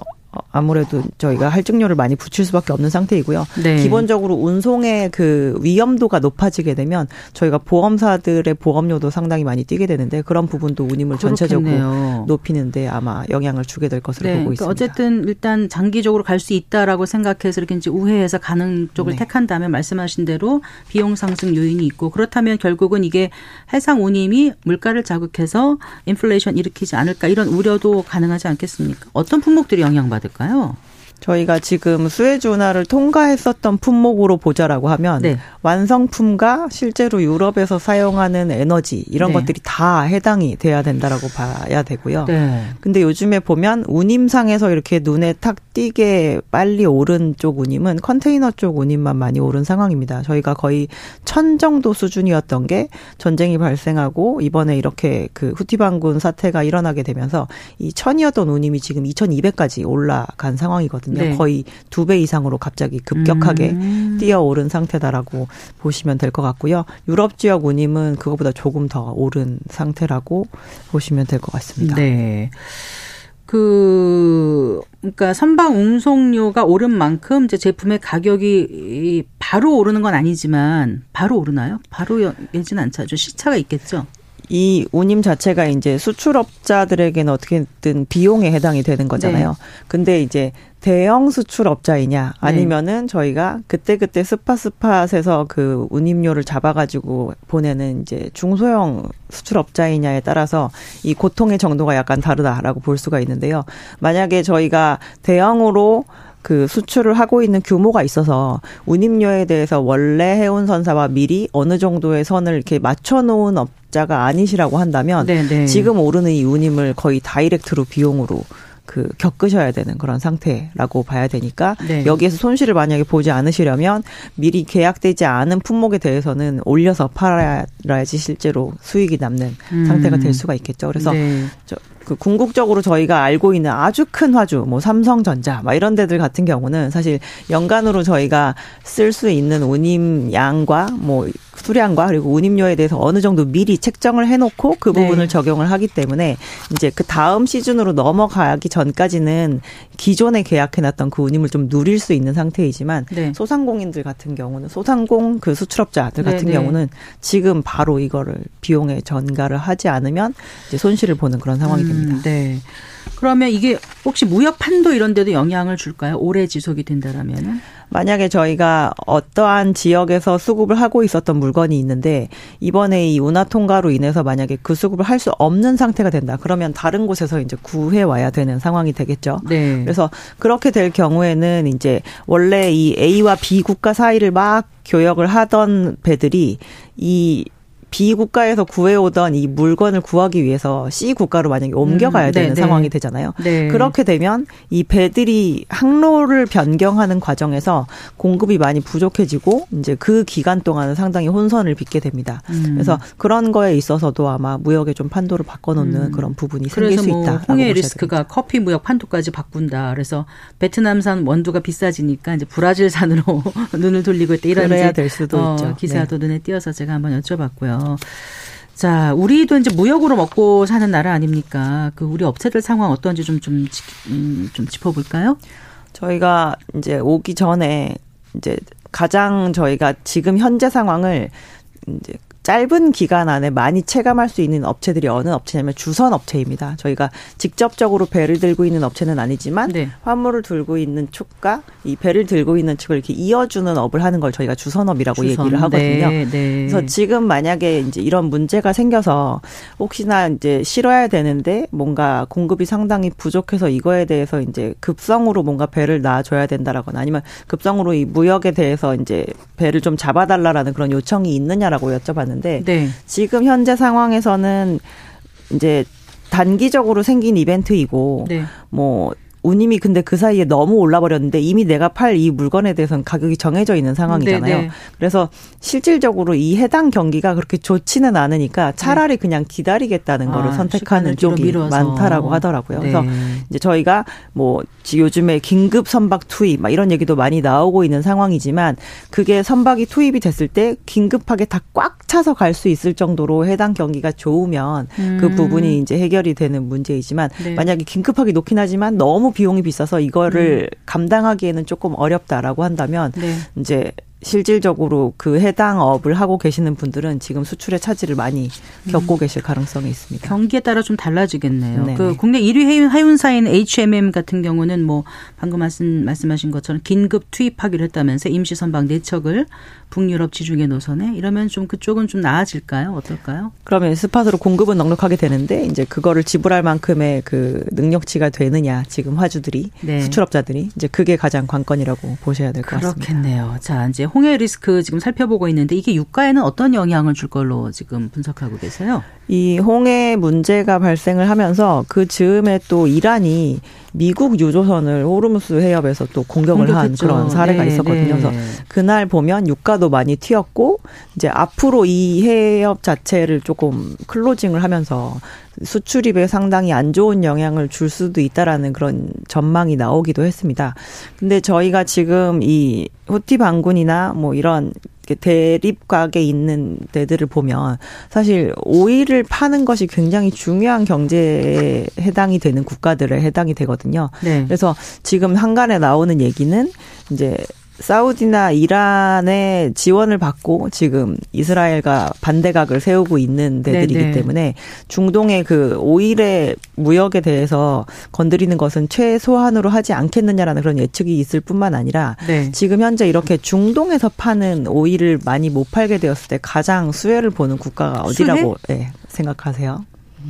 아무래도 저희가 할증료를 많이 붙일 수밖에 없는 상태이고요. 네. 기본적으로 운송의 그 위험도가 높아지게 되면 저희가 보험사들의 보험료도 상당히 많이 뛰게 되는데 그런 부분도 운임을 그렇겠네요. 전체적으로 높이는데 아마 영향을 주게 될 것으로 네. 보고 그러니까 있습니다. 어쨌든 일단 장기적으로 갈 수 있다라고 생각해서 이렇게 이제 우회해서 가는 쪽을 네. 택한다면 말씀하신 대로 비용 상승 요인이 있고 그렇다면 결국은 이게 해상 운임이 물가를 자극해서 인플레이션 일으키지 않을까 이런 우려도 가능하지 않겠습니까? 어떤 품목들이 영향받을 까요? 저희가 지금 수에즈 운하를 통과했었던 품목으로 보자라고 하면 네. 완성품과 실제로 유럽에서 사용하는 에너지 이런 네. 것들이 다 해당이 돼야 된다라고 봐야 되고요. 네. 근데 요즘에 보면 운임상에서 이렇게 눈에 탁 띄게 빨리 오른 쪽 운임은 컨테이너 쪽 운임만 많이 오른 상황입니다. 저희가 거의 천 정도 수준이었던 게 전쟁이 발생하고 이번에 이렇게 그 후티 반군 사태가 일어나게 되면서 이 천이었던 운임이 지금 2,200까지 올라간 상황이거든요. 있거든요. 네. 거의 두 배 이상으로 갑자기 급격하게 음. 뛰어오른 상태다라고 보시면 될 것 같고요. 유럽 지역 운임은 그거보다 조금 더 오른 상태라고 보시면 될 것 같습니다. 네. 그 그러니까 선박 운송료가 오른 만큼 이제 제품의 가격이 바로 오르는 건 아니지만 바로 오르나요? 바로 예지는 않죠. 시차가 있겠죠. 이 운임 자체가 이제 수출업자들에게는 어떻게든 비용에 해당이 되는 거잖아요. 네. 근데 이제 대형 수출업자이냐 아니면은 네. 저희가 그때그때 스팟스팟에서 그 운임료를 잡아가지고 보내는 이제 중소형 수출업자이냐에 따라서 이 고통의 정도가 약간 다르다라고 볼 수가 있는데요. 만약에 저희가 대형으로 그 수출을 하고 있는 규모가 있어서 운임료에 대해서 원래 해운 선사와 미리 어느 정도의 선을 이렇게 맞춰 놓은 업자가 아니시라고 한다면 네네. 네. 지금 오르는 이 운임을 거의 다이렉트로 비용으로 그 겪으셔야 되는 그런 상태라고 봐야 되니까 네. 여기에서 손실을 만약에 보지 않으시려면 미리 계약되지 않은 품목에 대해서는 올려서 팔아야지 실제로 수익이 남는 음. 상태가 될 수가 있겠죠. 그래서 네. 저그 궁극적으로 저희가 알고 있는 아주 큰 화주, 뭐 삼성전자, 막 이런 데들 같은 경우는 사실 연간으로 저희가 쓸 수 있는 운임 양과 뭐 수량과 그리고 운임료에 대해서 어느 정도 미리 책정을 해놓고 그 네. 부분을 네. 적용을 하기 때문에 이제 그 다음 시즌으로 넘어가기 전까지는 기존에 계약해놨던 그 운임을 좀 누릴 수 있는 상태이지만 네. 소상공인들 같은 경우는 소상공 그 수출업자들 같은 네, 네. 경우는 지금 바로 이거를 비용에 전가를 하지 않으면 이제 손실을 보는 그런 상황이 됩니다. 음, 네. 그러면 이게 혹시 무역 판도 이런 데도 영향을 줄까요? 오래 지속이 된다라면은? 만약에 저희가 어떠한 지역에서 수급을 하고 있었던 물건이 있는데 이번에 이 운하 통과로 인해서 만약에 그 수급을 할 수 없는 상태가 된다. 그러면 다른 곳에서 이제 구해 와야 되는 상황이 되겠죠. 네. 그래서 그렇게 될 경우에는 이제 원래 이 A와 B 국가 사이를 막 교역을 하던 배들이 이 B 국가에서 구해오던 이 물건을 구하기 위해서 C 국가로 만약에 옮겨가야 음, 네, 되는 네, 상황이 되잖아요. 네. 그렇게 되면 이 배들이 항로를 변경하는 과정에서 공급이 많이 부족해지고 이제 그 기간 동안은 상당히 혼선을 빚게 됩니다. 음. 그래서 그런 거에 있어서도 아마 무역의 좀 판도를 바꿔놓는 음. 그런 부분이 생길 수 뭐 있다. 홍해 리스크가 커피 무역 판도까지 바꾼다. 그래서 베트남산 원두가 비싸지니까 이제 브라질산으로 [LAUGHS] 눈을 돌리고 있다. 이런 그래야 될 수도 어, 있죠. 기사도 네. 눈에 띄어서 제가 한번 여쭤봤고요. 자, 우리도 이제 무역으로 먹고 사는 나라 아닙니까? 그 우리 업체들 상황 어떤지 좀, 좀, 음, 좀 짚어볼까요? 저희가 이제 오기 전에 이제 가장 저희가 지금 현재 상황을 이제 짧은 기간 안에 많이 체감할 수 있는 업체들이 어느 업체냐면 주선 업체입니다. 저희가 직접적으로 배를 들고 있는 업체는 아니지만 네. 화물을 들고 있는 축과 이 배를 들고 있는 축을 이렇게 이어주는 업을 하는 걸 저희가 주선업이라고 주선. 얘기를 하거든요. 네, 네. 그래서 지금 만약에 이제 이런 문제가 생겨서 혹시나 이제 실어야 되는데 뭔가 공급이 상당히 부족해서 이거에 대해서 이제 급성으로 뭔가 배를 놔줘야 된다라거나 아니면 급성으로 이 무역에 대해서 이제 배를 좀 잡아달라라는 그런 요청이 있느냐라고 여쭤봤는데 있는데 네. 지금 현재 상황에서는 이제 단기적으로 생긴 이벤트이고 네. 뭐 운임이 근데 그 사이에 너무 올라 버렸는데 이미 내가 팔 이 물건에 대해서는 가격이 정해져 있는 상황이잖아요. 네네. 그래서 실질적으로 이 해당 경기가 그렇게 좋지는 않으니까 차라리 네. 그냥 기다리겠다는 아, 거를 선택하는 쪽이 밀어서. 많다라고 하더라고요. 네. 그래서 이제 저희가 뭐 요즘에 긴급 선박 투입 막 이런 얘기도 많이 나오고 있는 상황이지만 그게 선박이 투입이 됐을 때 긴급하게 다 꽉 차서 갈 수 있을 정도로 해당 경기가 좋으면 그 음. 그 부분이 이제 해결이 되는 문제이지만 네. 만약에 긴급하게 놓긴 하지만 너무 비용이 비싸서 이거를 음. 감당하기에는 조금 어렵다라고 한다면 네. 이제 실질적으로 그 해당 업을 하고 계시는 분들은 지금 수출의 차질을 많이 겪고 음. 계실 가능성이 있습니다. 경기에 따라 좀 달라지겠네요. 네. 그 국내 1위 하윤사인 HMM 같은 경우는 뭐 방금 말씀 말씀하신 것처럼 긴급 투입하기로 했다면서 임시 선박 내척을 북유럽 지중해 노선에 이러면 좀 그쪽은 좀 나아질까요? 어떨까요? 그러면 스팟으로 공급은 넉넉하게 되는데 이제 그거를 지불할 만큼의 그 능력치가 되느냐 지금 화주들이 네. 수출업자들이 이제 그게 가장 관건이라고 보셔야 될 것 같습니다. 그렇겠네요. 자 이제 홍해 리스크 지금 살펴보고 있는데 이게 유가에는 어떤 영향을 줄 걸로 지금 분석하고 계세요? 이 홍해 문제가 발생을 하면서 그 즈음에 또 이란이 미국 유조선을 호르무스 해협에서 또 공격을 공격했죠. 한 그런 사례가 네, 있었거든요. 네. 그래서 그날 보면 유가도 많이 튀었고 이제 앞으로 이 해협 자체를 조금 클로징을 하면서 수출입에 상당히 안 좋은 영향을 줄 수도 있다라는 그런 전망이 나오기도 했습니다. 근데 저희가 지금 이 후티 반군이나 뭐 이런 대립각에 있는 데들을 보면 사실 오일을 파는 것이 굉장히 중요한 경제에 해당이 되는 국가들에 해당이 되거든요. 네. 그래서 지금 한간에 나오는 얘기는 이제 사우디나 이란의 지원을 받고 지금 이스라엘과 반대각을 세우고 있는 데들이기 네네. 때문에 중동의 그 오일의 무역에 대해서 건드리는 것은 최소한으로 하지 않겠느냐라는 그런 예측이 있을 뿐만 아니라 네. 지금 현재 이렇게 중동에서 파는 오일을 많이 못 팔게 되었을 때 가장 수혜를 보는 국가가 어디라고 네, 생각하세요?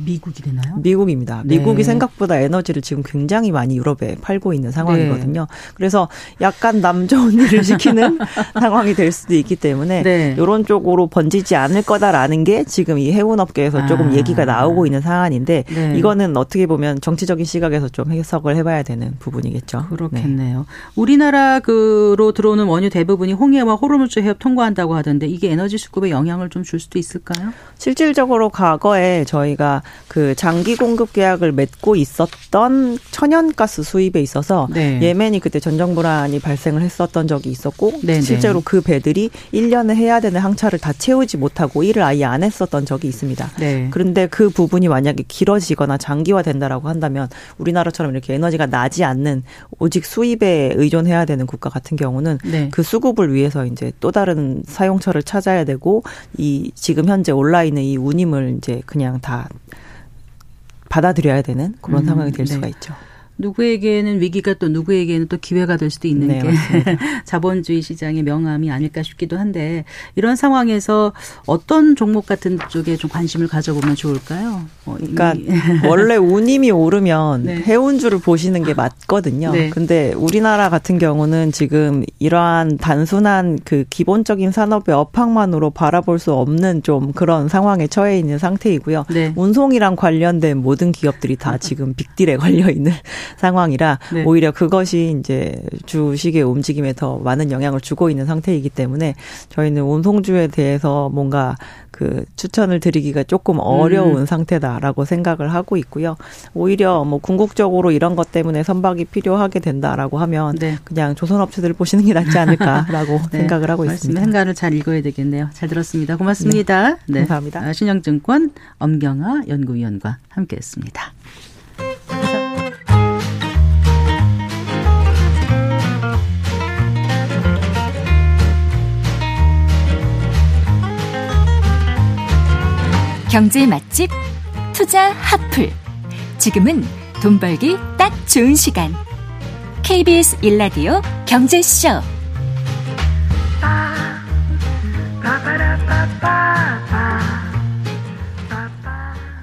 미국이 되나요? 미국입니다. 네. 미국이 생각보다 에너지를 지금 굉장히 많이 유럽에 팔고 있는 상황이거든요. 네. 그래서 약간 남 좋은 일을 시키는 [LAUGHS] 상황이 될 수도 있기 때문에 네. 이런 쪽으로 번지지 않을 거다라는 게 지금 이 해운업계에서 조금 아. 얘기가 나오고 있는 상황인데 네. 이거는 어떻게 보면 정치적인 시각에서 좀 해석을 해봐야 되는 부분이겠죠. 그렇겠네요. 네. 우리나라로 들어오는 원유 대부분이 홍해와 호르무즈 해협 통과한다고 하던데 이게 에너지 수급에 영향을 좀 줄 수도 있을까요? 실질적으로 과거에 저희가 그 장기 공급 계약을 맺고 있었던 천연가스 수입에 있어서 네. 예멘이 그때 전정 불안이 발생을 했었던 적이 있었고 네네. 네. 실제로 그 배들이 1년에 해야 되는 항차를 다 채우지 못하고 일을 아예 안 했었던 적이 있습니다. 네. 그런데 그 부분이 만약에 길어지거나 장기화 된다라고 한다면 우리나라처럼 이렇게 에너지가 나지 않는 오직 수입에 의존해야 되는 국가 같은 경우는 네. 그 수급을 위해서 이제 또 다른 사용처를 찾아야 되고 이 지금 현재 올라 있는 이 운임을 이제 그냥 다 받아들여야 되는 그런 음, 상황이 될 네. 수가 있죠. 누구에게는 위기가 또 누구에게는 또 기회가 될 수도 있는 네, 게 [LAUGHS] 자본주의 시장의 명암이 아닐까 싶기도 한데 이런 상황에서 어떤 종목 같은 쪽에 좀 관심을 가져보면 좋을까요? 어, 그러니까 [LAUGHS] 원래 운임이 오르면 네. 해운주를 보시는 게 맞거든요. 네. 근데 우리나라 같은 경우는 지금 이러한 단순한 그 기본적인 산업의 업황만으로 바라볼 수 없는 좀 그런 상황에 처해 있는 상태이고요. 네. 운송이랑 관련된 모든 기업들이 다 지금 빅딜에 [LAUGHS] 걸려 있는 상황이라 네. 오히려 그것이 이제 주식의 움직임에 더 많은 영향을 주고 있는 상태이기 때문에 저희는 운송주에 대해서 뭔가 그 추천을 드리기가 조금 어려운 음. 상태다라고 생각을 하고 있고요. 오히려 뭐 궁극적으로 이런 것 때문에 선박이 필요하게 된다라고 하면 네. 그냥 조선업체들 보시는 게 낫지 않을까라고 [LAUGHS] 네. 생각을 하고 있습니다. 행간을 잘 읽어야 되겠네요. 잘 들었습니다. 고맙습니다. 네. 네. 감사합니다. 아, 신영증권 엄경아 연구위원과 함께했습니다. 경제 맛집 투자 핫플. 지금은 돈 벌기 딱 좋은 시간. KBS 일라디오 경제쇼.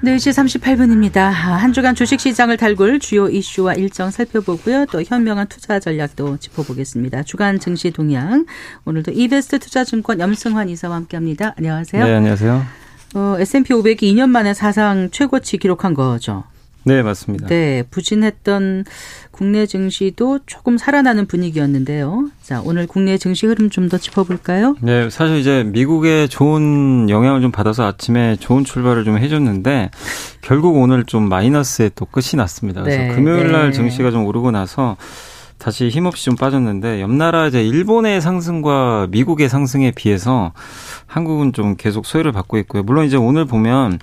네, 4시 38분입니다. 한 주간 주식 시장을 달굴 주요 이슈와 일정 살펴보고요. 또 현명한 투자 전략도 짚어보겠습니다. 주간 증시 동향. 오늘도 이베스트 투자증권 염승환 이사와 함께 합니다. 안녕하세요. 네, 안녕하세요. 어, S&P 500이 2년 만에 사상 최고치 기록한 거죠. 네, 맞습니다. 네, 부진했던 국내 증시도 조금 살아나는 분위기였는데요. 자, 오늘 국내 증시 흐름 좀 더 짚어볼까요? 네, 사실 이제 미국의 좋은 영향을 좀 받아서 아침에 좋은 출발을 좀 해줬는데 결국 오늘 좀 마이너스에 또 끝이 났습니다. 그래서 네, 금요일 날 네. 증시가 좀 오르고 나서 다시 힘없이 좀 빠졌는데 옆 나라 이제 일본의 상승과 미국의 상승에 비해서 한국은 좀 계속 소외를 받고 있고요. 물론 이제 오늘 보면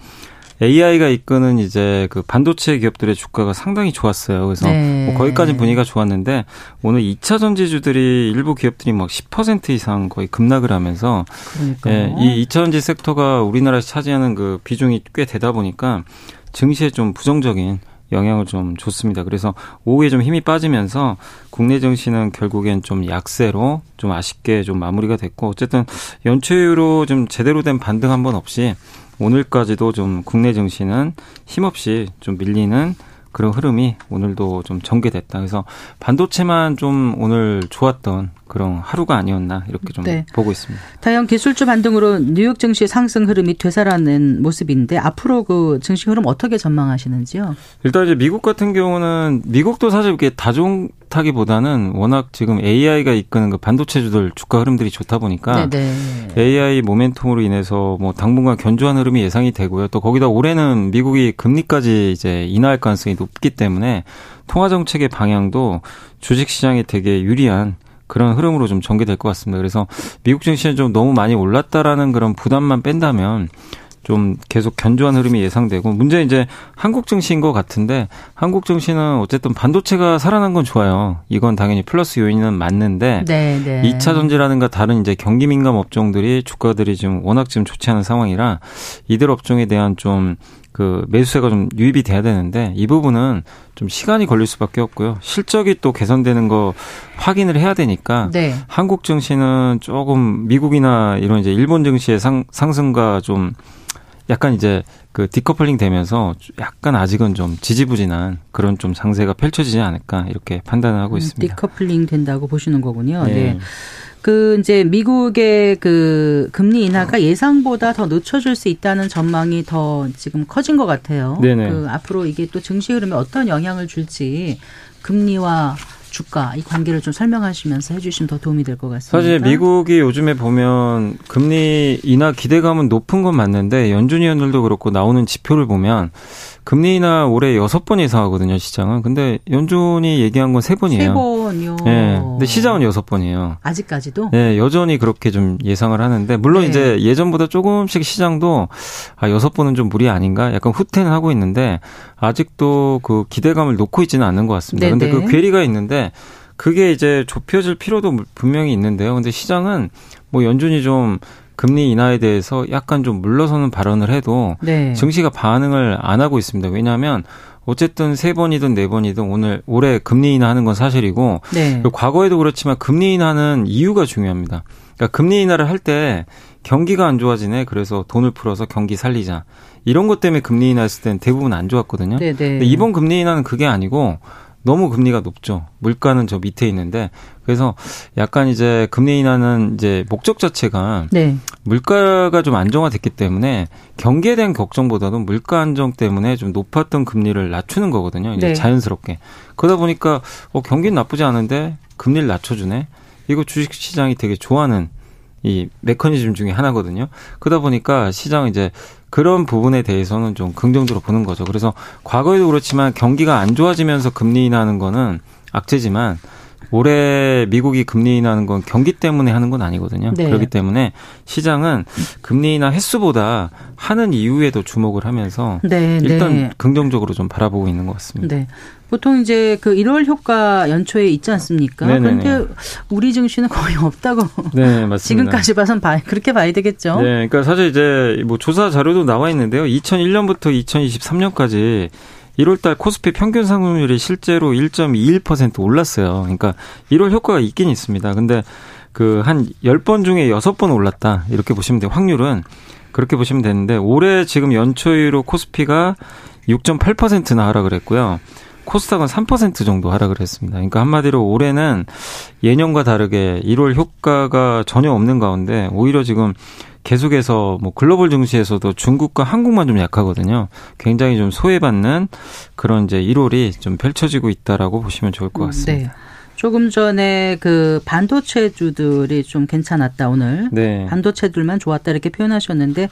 AI가 이끄는 이제 그 반도체 기업들의 주가가 상당히 좋았어요. 그래서 네. 뭐 거기까지 분위기가 좋았는데 오늘 2차 전지주들이 일부 기업들이 막 10% 이상 거의 급락을 하면서 예, 이 2차 전지 섹터가 우리나라에서 차지하는 그 비중이 꽤 되다 보니까 증시에 좀 부정적인 영향을 좀 줬습니다. 그래서 오후에 좀 힘이 빠지면서 국내 증시는 결국엔 좀 약세로 좀 아쉽게 좀 마무리가 됐고 어쨌든 연초 이후로 좀 제대로 된 반등 한 번 없이 오늘까지도 좀 국내 증시는 힘없이 좀 밀리는 그런 흐름이 오늘도 좀 전개됐다. 그래서 반도체만 좀 오늘 좋았던 그런 하루가 아니었나 이렇게 좀 네. 보고 있습니다. 다양 기술주 반등으로 뉴욕 증시 상승 흐름이 되살아낸 모습인데 앞으로 그 증시 흐름 어떻게 전망하시는지요? 일단 이제 미국 같은 경우는 미국도 사실 이렇게 다종타기보다는 워낙 지금 AI가 이끄는 그 반도체주들 주가 흐름들이 좋다 보니까 네네. AI 모멘텀으로 인해서 뭐 당분간 견조한 흐름이 예상이 되고요. 또 거기다 올해는 미국이 금리까지 이제 인하할 가능성이 높기 때문에 통화 정책의 방향도 주식 시장에 되게 유리한 그런 흐름으로 좀 전개될 것 같습니다. 그래서 미국 증시는 좀 너무 많이 올랐다라는 그런 부담만 뺀다면 좀 계속 견조한 흐름이 예상되고 문제 이제 한국 증시인 것 같은데 한국 증시는 어쨌든 반도체가 살아난 건 좋아요. 이건 당연히 플러스 요인은 맞는데 네, 네. 2차 전지라든가 다른 이제 경기 민감 업종들이 주가들이 지금 워낙 지금 좋지 않은 상황이라 이들 업종에 대한 좀 그 매수세가 좀 유입이 돼야 되는데 이 부분은 좀 시간이 걸릴 수밖에 없고요. 실적이 또 개선되는 거 확인을 해야 되니까 네. 한국 증시는 조금 미국이나 이런 이제 일본 증시의 상, 상승과 좀 약간 이제 그 디커플링 되면서 약간 아직은 좀 지지부진한 그런 좀 장세가 펼쳐지지 않을까 이렇게 판단을 하고 음, 있습니다. 디커플링 된다고 보시는 거군요. 네. 네. 그 이제 미국의 그 금리 인하가 예상보다 더 늦춰질 수 있다는 전망이 더 지금 커진 것 같아요. 네네. 그 앞으로 이게 또 증시 흐름에 어떤 영향을 줄지 금리와 주가 이 관계를 좀 설명하시면서 해주시면 더 도움이 될 것 같습니다. 사실 미국이 요즘에 보면 금리 인하 기대감은 높은 건 맞는데 연준 위원들도 그렇고 나오는 지표를 보면 금리 인하 올해 여섯 번 이상 하거든요, 시장은. 근데 연준이 얘기한 건 세 번이에요. 세 번이요. 예. 네. 근데 시장은 여섯 번이에요. 아직까지도? 네, 여전히 그렇게 좀 예상을 하는데 물론 네. 이제 예전보다 조금씩 시장도 아 여섯 번은 좀 무리 아닌가? 약간 후퇴는 하고 있는데 아직도 그 기대감을 놓고 있지는 않는 것 같습니다. 네네. 근데 그 네. 괴리가 있는데 그게 이제 좁혀질 필요도 분명히 있는데요. 근데 시장은 뭐 연준이 좀 금리 인하에 대해서 약간 좀 물러서는 발언을 해도 네. 증시가 반응을 안 하고 있습니다. 왜냐하면 어쨌든 세 번이든 네 번이든 오늘 올해 금리 인하하는 건 사실이고 네. 과거에도 그렇지만 금리 인하는 이유가 중요합니다. 그러니까 금리 인하를 할 때 경기가 안 좋아지네. 그래서 돈을 풀어서 경기 살리자. 이런 것 때문에 금리 인하했을 때는 대부분 안 좋았거든요. 네네. 네. 근데 이번 금리 인하는 그게 아니고 너무 금리가 높죠. 물가는 저 밑에 있는데 그래서 약간 이제 금리 인하는 이제 목적 자체가 네. 물가가 좀 안정화됐기 때문에 대한 걱정보다도 물가 안정 때문에 좀 높았던 금리를 낮추는 거거든요. 이제 네. 자연스럽게 그러다 보니까 어 경기는 나쁘지 않은데 금리를 낮춰주네. 이거 주식 시장이 되게 좋아하는 이 메커니즘 중에 하나거든요. 그러다 보니까 시장 이제 그런 부분에 대해서는 좀 긍정적으로 보는 거죠. 그래서 과거에도 그렇지만 경기가 안 좋아지면서 금리 인하하는 거는 악재지만 올해 미국이 금리 인하하는 건 경기 때문에 하는 건 아니거든요. 네. 그렇기 때문에 시장은 금리 인하 횟수보다 하는 이유에도 주목을 하면서 네, 일단 네. 긍정적으로 좀 바라보고 있는 것 같습니다. 네. 보통 이제 그 1월 효과 연초에 있지 않습니까? 그런데 우리 증시는 거의 없다고. [LAUGHS] 네, 맞습니다. 지금까지 봐선 봐, 그렇게 봐야 되겠죠. 네, 그러니까 사실 이제 뭐 조사 자료도 나와 있는데요. 2001년부터 2023년까지 1월달 코스피 평균 상승률이 실제로 1.21% 올랐어요. 그러니까 1월 효과가 있긴 있습니다. 근데 그 한 10번 중에 6번 올랐다. 이렇게 보시면 돼요. 확률은 그렇게 보시면 되는데 올해 지금 연초이로 코스피가 6.8%나 하락을 했고요. 코스닥은 3% 정도 하락을 했습니다. 그러니까 한마디로 올해는 예년과 다르게 1월 효과가 전혀 없는 가운데 오히려 지금 계속해서 뭐 글로벌 증시에서도 중국과 한국만 좀 약하거든요. 굉장히 좀 소외받는 그런 이제 1월이 좀 펼쳐지고 있다라고 보시면 좋을 것 음, 같습니다. 네. 조금 전에 그 반도체주들이 좀 괜찮았다 오늘. 네. 반도체들만 좋았다 이렇게 표현하셨는데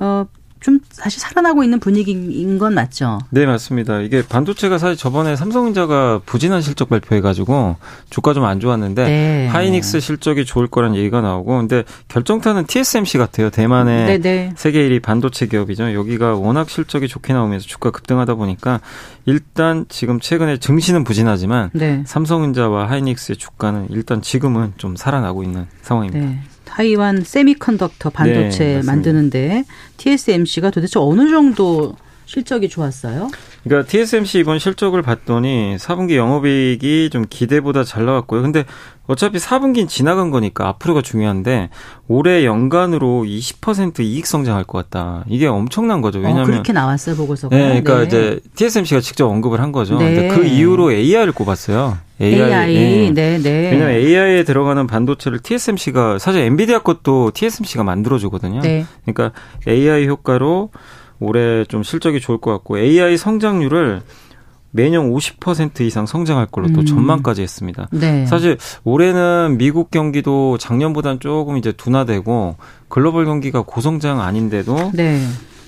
어 좀 다시 살아나고 있는 분위기인 건 맞죠? 네, 맞습니다. 이게 반도체가 사실 저번에 삼성전자가 부진한 실적 발표해가지고 주가 좀 안 좋았는데 네. 하이닉스 실적이 좋을 거란 얘기가 나오고 근데 결정타는 TSMC 같아요. 대만의 네네. 네. 세계 1위 반도체 기업이죠. 여기가 워낙 실적이 좋게 나오면서 주가 급등하다 보니까 일단 지금 최근에 증시는 부진하지만 네. 삼성전자와 하이닉스의 주가는 일단 지금은 좀 살아나고 있는 상황입니다. 네. 타이완 세미컨덕터 반도체 네, 만드는데 TSMC가 도대체 어느 정도 실적이 좋았어요? 그러니까 TSMC 이번 실적을 봤더니 4분기 영업이익이 좀 기대보다 잘 나왔고요. 근데 어차피 4분기는 지나간 거니까 앞으로가 중요한데 올해 연간으로 20% 이익 성장할 것 같다. 이게 엄청난 거죠. 어, 왜냐하면 어, 그렇게 나왔어요 보고서가. 네, 그러니까 네. 이제 TSMC가 직접 언급을 한 거죠. 네. 그 이후로 AI를 꼽았어요. AI, AI 네. 네, 네. 왜냐면 AI에 들어가는 반도체를 TSMC가 사실 엔비디아 것도 TSMC가 만들어주거든요. 네. 그러니까 AI 효과로 올해 좀 실적이 좋을 것 같고 AI 성장률을 매년 50% 이상 성장할 걸로 또 음. 전망까지 했습니다. 네. 사실 올해는 미국 경기도 작년보다는 조금 이제 둔화되고 글로벌 경기가 고성장 아닌데도 네.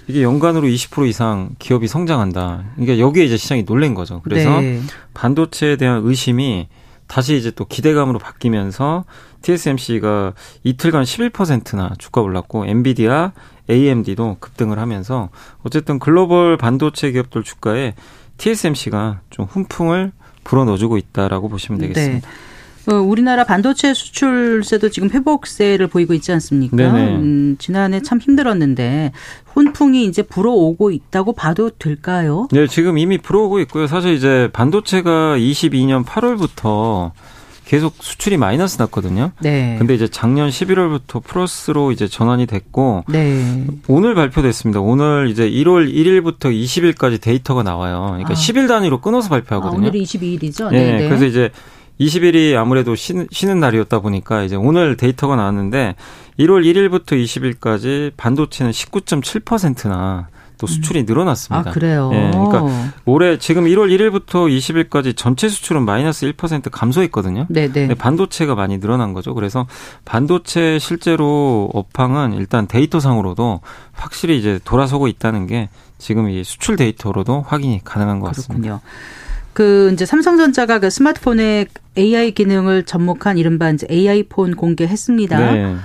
이게 연간으로 20% 이상 기업이 성장한다. 그러니까 여기에 이제 시장이 놀란 거죠. 그래서 네. 반도체에 대한 의심이 다시 이제 또 기대감으로 바뀌면서 TSMC가 이틀간 11%나 주가 올랐고 엔비디아, AMD도 급등을 하면서 어쨌든 글로벌 반도체 기업들 주가에 TSMC가 좀 훈풍을 불어넣어주고 있다라고 보시면 네. 되겠습니다. 네. 어, 우리나라 반도체 수출세도 지금 회복세를 보이고 있지 않습니까? 음, 지난해 참 힘들었는데 훈풍이 이제 불어오고 있다고 봐도 될까요? 네, 지금 이미 불어오고 있고요. 사실 이제 반도체가 22년 8월부터 계속 수출이 마이너스 났거든요. 네. 근데 이제 작년 11월부터 플러스로 이제 전환이 됐고 네. 오늘 발표됐습니다. 오늘 이제 1월 1일부터 20일까지 데이터가 나와요. 그러니까 아. 10일 단위로 끊어서 발표하거든요. 아, 오늘이 22일이죠. 네. 네. 그래서 이제 20일이 아무래도 쉬는, 쉬는 날이었다 보니까 이제 오늘 데이터가 나왔는데 1월 1일부터 20일까지 반도체는 19.7%나 또 수출이 음. 늘어났습니다. 아, 그래요? 예, 그러니까 올해 지금 1월 1일부터 20일까지 전체 수출은 마이너스 1% 감소했거든요. 네네. 네. 반도체가 많이 늘어난 거죠. 그래서 반도체 실제로 업황은 일단 데이터상으로도 확실히 이제 돌아서고 있다는 게 지금 이 수출 데이터로도 확인이 가능한 것 같습니다. 그렇군요. 그 이제 삼성전자가 그 스마트폰에 AI 기능을 접목한 이른바 이제 AI 폰 공개했습니다. 네.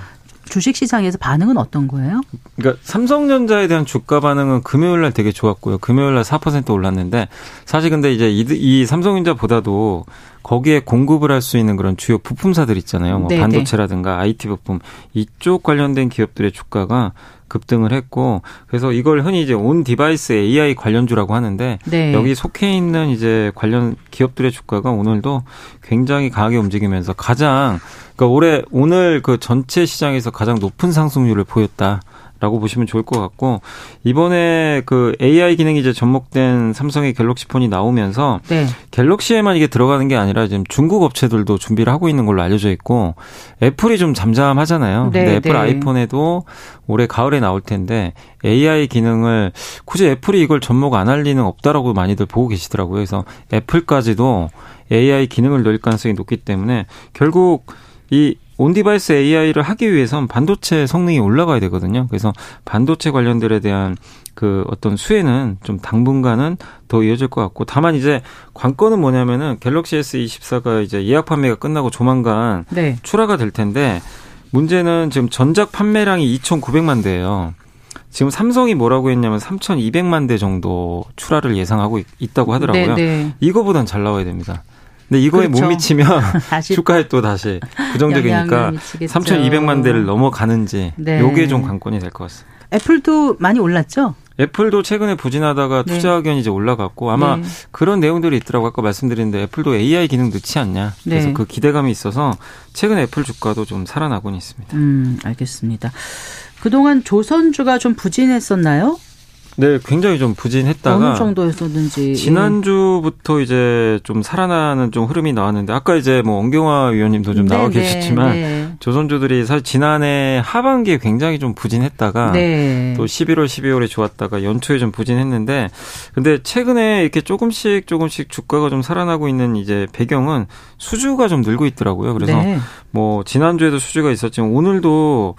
주식 시장에서 반응은 어떤 거예요? 그러니까 삼성전자에 대한 주가 반응은 금요일 날 되게 좋았고요. 금요일 날 4% 올랐는데 사실 근데 이제 이, 이 삼성전자보다도 거기에 공급을 할 수 있는 그런 주요 부품사들 있잖아요. 뭐 네네. 반도체라든가 IT 부품 이쪽 관련된 기업들의 주가가 급등을 했고 그래서 이걸 흔히 이제 on-device AI 관련주라고 하는데 네. 여기 속해 있는 이제 관련 기업들의 주가가 오늘도 굉장히 강하게 움직이면서 가장 그러니까 올해 오늘 그 전체 시장에서 가장 높은 상승률을 보였다. 라고 보시면 좋을 것 같고 이번에 그 AI 기능이 이제 접목된 삼성의 갤럭시 폰이 나오면서 네. 갤럭시에만 이게 들어가는 게 아니라 지금 중국 업체들도 준비를 하고 있는 걸로 알려져 있고 애플이 좀 잠잠하잖아요. 네, 근데 애플 네. 아이폰에도 올해 가을에 나올 텐데 AI 기능을 굳이 애플이 이걸 접목 안 할 리는 없다라고 많이들 보고 계시더라고요. 그래서 애플까지도 AI 기능을 넣을 가능성이 높기 때문에 결국 이 on-device AI를 하기 위해선 반도체 성능이 올라가야 되거든요. 그래서 반도체 관련들에 대한 그 어떤 수혜는 좀 당분간은 더 이어질 것 같고 다만 이제 관건은 뭐냐면은 갤럭시 S24가 이제 예약 판매가 끝나고 조만간 네. 출하가 될 텐데 문제는 지금 전작 판매량이 2,900만 대예요. 지금 삼성이 뭐라고 했냐면 3,200만 대 정도 출하를 예상하고 있, 다고 하더라고요. 네네. 네. 이거보단 잘 나와야 됩니다. 근데 이거에 그렇죠. 못 미치면 [LAUGHS] 주가에 또 다시 부정적이니까 3,200만 대를 넘어가는지 네. 요게 좀 관건이 될 것 같습니다. 애플도 많이 올랐죠? 애플도 최근에 부진하다가 네. 투자 의견이 이제 올라갔고 아마 네. 그런 내용들이 있더라고 아까 말씀드렸는데 애플도 AI 기능 넣지 않냐. 그래서 네. 그 기대감이 있어서 최근 애플 주가도 좀 살아나고는 있습니다. 음, 알겠습니다. 그동안 조선주가 좀 부진했었나요? 네, 굉장히 좀 부진했다가 어느 정도였었는지 지난주부터 이제 좀 살아나는 좀 흐름이 나왔는데 아까 이제 뭐 원경화 위원님도 좀 네, 나와 네, 계셨지만 네. 조선주들이 사실 지난해 하반기에 굉장히 좀 부진했다가 네. 또 11월, 12월에 좋았다가 연초에 좀 부진했는데 근데 최근에 이렇게 조금씩 조금씩 주가가 좀 살아나고 있는 이제 배경은 수주가 좀 늘고 있더라고요. 그래서 네. 뭐 지난주에도 수주가 있었지만 오늘도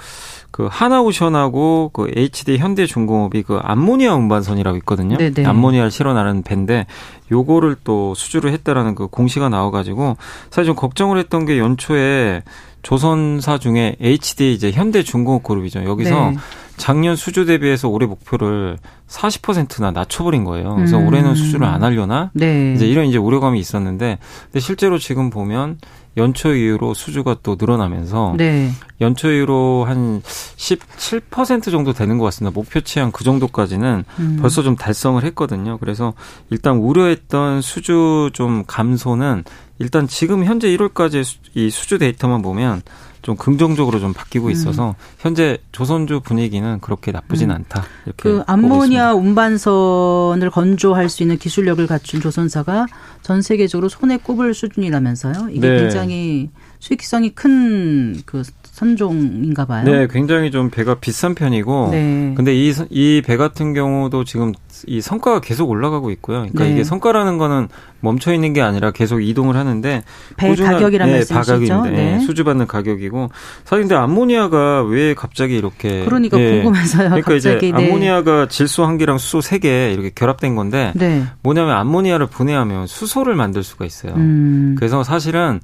그 하나오션하고 그 HD 현대중공업이 그 암모니아 운반선이라고 있거든요. 네네. 암모니아를 실어 나르는 배인데 요거를 또 수주를 했다라는 그 공시가 나와가지고 사실 좀 걱정을 했던 게 연초에 조선사 중에 HD 이제 현대중공업 그룹이죠. 여기서 네. 작년 수주 대비해서 올해 목표를 40%나 낮춰버린 거예요. 그래서 음. 올해는 수주를 안 하려나? 네. 이제 이런 이제 우려감이 있었는데, 근데 실제로 지금 보면 연초 이후로 수주가 또 늘어나면서 네. 연초 이후로 한 17% 정도 되는 것 같습니다. 목표치 한 그 정도까지는 음. 벌써 좀 달성을 했거든요. 그래서 일단 우려했던 수주 좀 감소는 일단 지금 현재 1월까지 이 수주 데이터만 보면 좀 긍정적으로 좀 바뀌고 음. 있어서 음. 현재 조선주 분위기는 그렇게 나쁘진 음. 않다. 이렇게 그 암모니아 운반선을 건조할 수 있는 기술력을 갖춘 조선사가 전 세계적으로 손에 꼽을 수준이라면서요. 이게 네. 굉장히 수익성이 큰그 선종인가 봐요. 네, 굉장히 좀 배가 비싼 편이고 네. 근데 이 이 배 같은 경우도 지금 이 성과가 계속 올라가고 있고요. 그러니까 네. 이게 성과라는 거는 멈춰 있는 게 아니라 계속 이동을 하는데 배 꾸준한, 가격이라는 네, 가격입니다. 네. 수주받는 가격이고 사실 근데 암모니아가 왜 갑자기 이렇게 그러니까 네. 궁금해서요. 그러니까 갑자기, 이제 네. 암모니아가 질소 한 개랑 수소 세 개 이렇게 결합된 건데 네. 뭐냐면 암모니아를 분해하면 수소를 만들 수가 있어요. 음. 그래서 사실은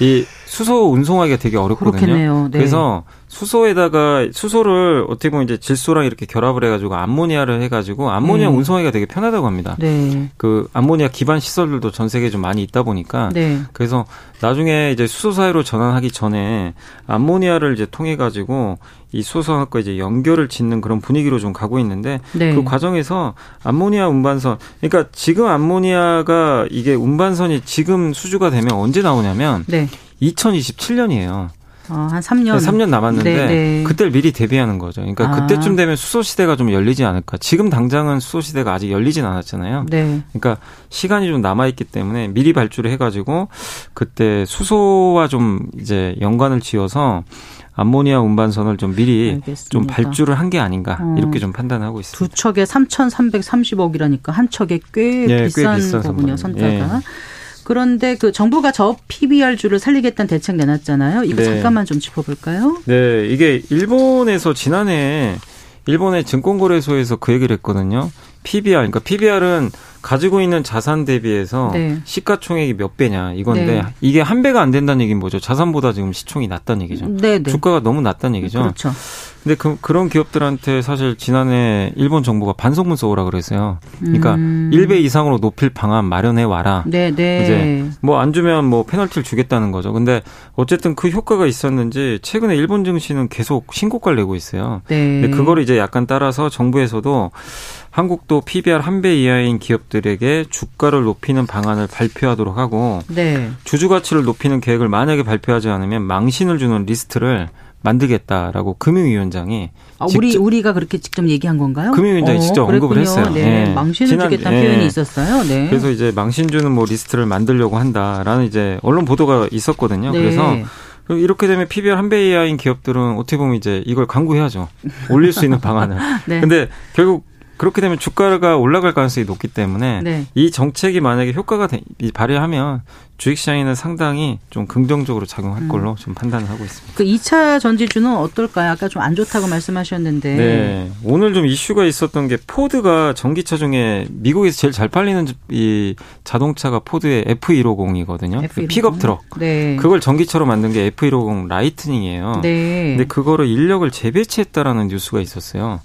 이 수소 운송하기가 되게 어렵거든요. 네. 그래서 수소에다가 수소를 어떻게 보면 이제 질소랑 이렇게 결합을 해가지고 암모니아를 해가지고 암모니아 네. 운송하기가 되게 편하다고 합니다. 네. 그 암모니아 기반 시설들도 전 세계에 좀 많이 있다 보니까 네. 그래서 나중에 이제 수소 사회로 전환하기 전에 암모니아를 이제 통해 가지고 이 수소산업과 이제 연결을 짓는 그런 분위기로 좀 가고 있는데 네. 그 과정에서 암모니아 운반선 그러니까 지금 암모니아가 이게 운반선이 지금 수주가 되면 언제 나오냐면 네. 2027년이에요. 어, 한 3년. 3년 남았는데 네, 네. 그때를 미리 대비하는 거죠. 그러니까 아. 그때쯤 되면 수소 시대가 좀 열리지 않을까. 지금 당장은 수소 시대가 아직 열리진 않았잖아요. 네. 그러니까 시간이 좀 남아 있기 때문에 미리 발주를 해 가지고 그때 수소와 좀 이제 연관을 지어서 암모니아 운반선을 좀 미리 알겠습니다. 좀 발주를 한 게 아닌가 어. 이렇게 좀 판단하고 있습니다. 두 척에 3,330억이라니까 한 척에 꽤, 예, 비싼, 꽤 거군요, 선가가. 예. 그런데 그 정부가 저 PBR주를 살리겠다는 대책 내놨잖아요. 이거 네. 잠깐만 좀 짚어볼까요? 네, 이게 일본에서 지난해 일본의 증권거래소에서 그 얘기를 했거든요. PBR, 그러니까 PBR은 가지고 있는 자산 대비해서 네. 시가총액이 몇 배냐 이건데 네. 이게 한 배가 안 된다는 얘기는 뭐죠? 자산보다 지금 시총이 낮다는 얘기죠. 네, 네. 주가가 너무 낮다는 얘기죠. 그렇죠. 근데 그, 그런 기업들한테 사실 지난해 일본 정부가 반성문 써오라 그랬어요. 그러니까 음. 1배 이상으로 높일 방안 마련해 와라. 네, 네. 이제 뭐 안 주면 뭐 페널티를 주겠다는 거죠. 근데 어쨌든 그 효과가 있었는지 최근에 일본 증시는 계속 신고가를 내고 있어요. 네. 근데 그걸 이제 약간 따라서 정부에서도 한국도 PBR 한 배 이하인 기업들에게 주가를 높이는 방안을 발표하도록 하고 네. 주주 가치를 높이는 계획을 만약에 발표하지 않으면 망신을 주는 리스트를 만들겠다라고 금융위원장이 아, 우리 우리가 그렇게 직접 얘기한 건가요? 금융위원장이 어, 직접 언급을 그랬군요. 했어요. 네. 네. 망신을 지난, 주겠다는 네. 표현이 있었어요. 네. 그래서 이제 망신 주는 뭐 리스트를 만들려고 한다라는 이제 언론 보도가 있었거든요. 네. 그래서 이렇게 되면 PBR 한배 이하인 기업들은 어떻게 보면 이제 이걸 강구해야죠. 올릴 수 있는 방안을. [LAUGHS] 네. 근데 결국 그렇게 되면 주가가 올라갈 가능성이 높기 때문에 네. 이 정책이 만약에 효과가 발휘하면 주식시장에는 상당히 좀 긍정적으로 작용할 음. 걸로 좀 판단을 하고 있습니다. 그 2차 전지주는 어떨까요? 아까 좀 안 좋다고 말씀하셨는데. 네. 오늘 좀 이슈가 있었던 게 포드가 전기차 중에 미국에서 제일 잘 팔리는 이 자동차가 포드의 F150이거든요. F150. 그 픽업 트럭. 네. 그걸 전기차로 만든 게 F150 라이트닝이에요. 네. 근데 그거를 인력을 재배치했다라는 뉴스가 있었어요.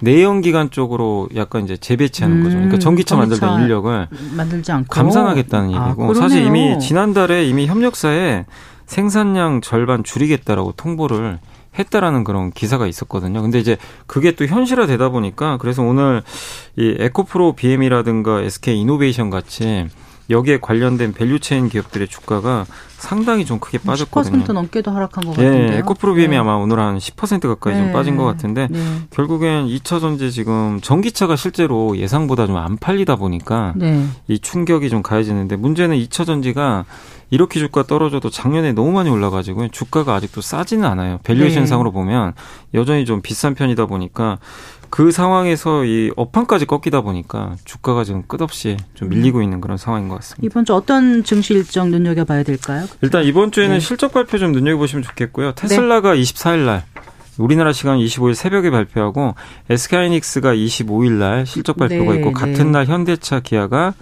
내연기관 쪽으로 약간 이제 재배치하는 음, 거죠. 그러니까 전기차, 전기차 만들던 인력을 만들지 않고 감산하겠다는 아, 얘기고 사실 이미 지난달에 이미 협력사에 생산량 절반 줄이겠다라고 통보를 했다라는 그런 기사가 있었거든요. 근데 이제 그게 또 현실화 되다 보니까 그래서 오늘 이 에코프로 BM이라든가 SK 이노베이션 같이 여기에 관련된 value chain 기업들의 주가가 상당히 좀 크게 빠졌거든요. 10% 넘게도 하락한 것 같은데요. 예, 에코프로비엠이 네. 아마 오늘 한 10% 가까이 네. 좀 빠진 것 같은데 네. 결국엔 2차 전지 지금 전기차가 실제로 예상보다 좀 안 팔리다 보니까 네. 이 충격이 좀 가해지는데 문제는 2차 전지가 이렇게 주가 떨어져도 작년에 너무 많이 올라가지고 주가가 아직도 싸지는 않아요. valuation 상으로 네. 보면 여전히 좀 비싼 편이다 보니까 그 상황에서 이 업황까지 꺾이다 보니까 주가가 지금 끝없이 좀 밀리고 있는 그런 상황인 것 같습니다. 이번 주 어떤 증시 일정 눈여겨봐야 될까요? 일단 이번 주에는 네. 실적 발표 좀 눈여겨보시면 좋겠고요. 테슬라가 네. 24일 날 우리나라 시간 25일 새벽에 발표하고 SK하이닉스가 25일 날 실적 발표가 네, 있고 같은 네. 날 현대차, 기아가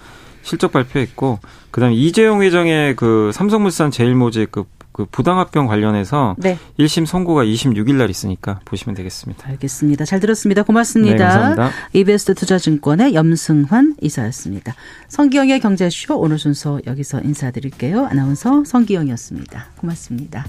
실적 발표했고 그다음에 이재용 회장의 그 삼성물산 제일모직 그 그 부당합병 관련해서 네. 1심 선고가 26일 날 있으니까 보시면 되겠습니다. 알겠습니다. 잘 들었습니다. 고맙습니다. 네, 감사합니다. 이베스트 투자증권의 염승환 이사였습니다. 성기영의 경제쇼 오늘 순서 여기서 인사드릴게요. 아나운서 성기영이었습니다. 고맙습니다.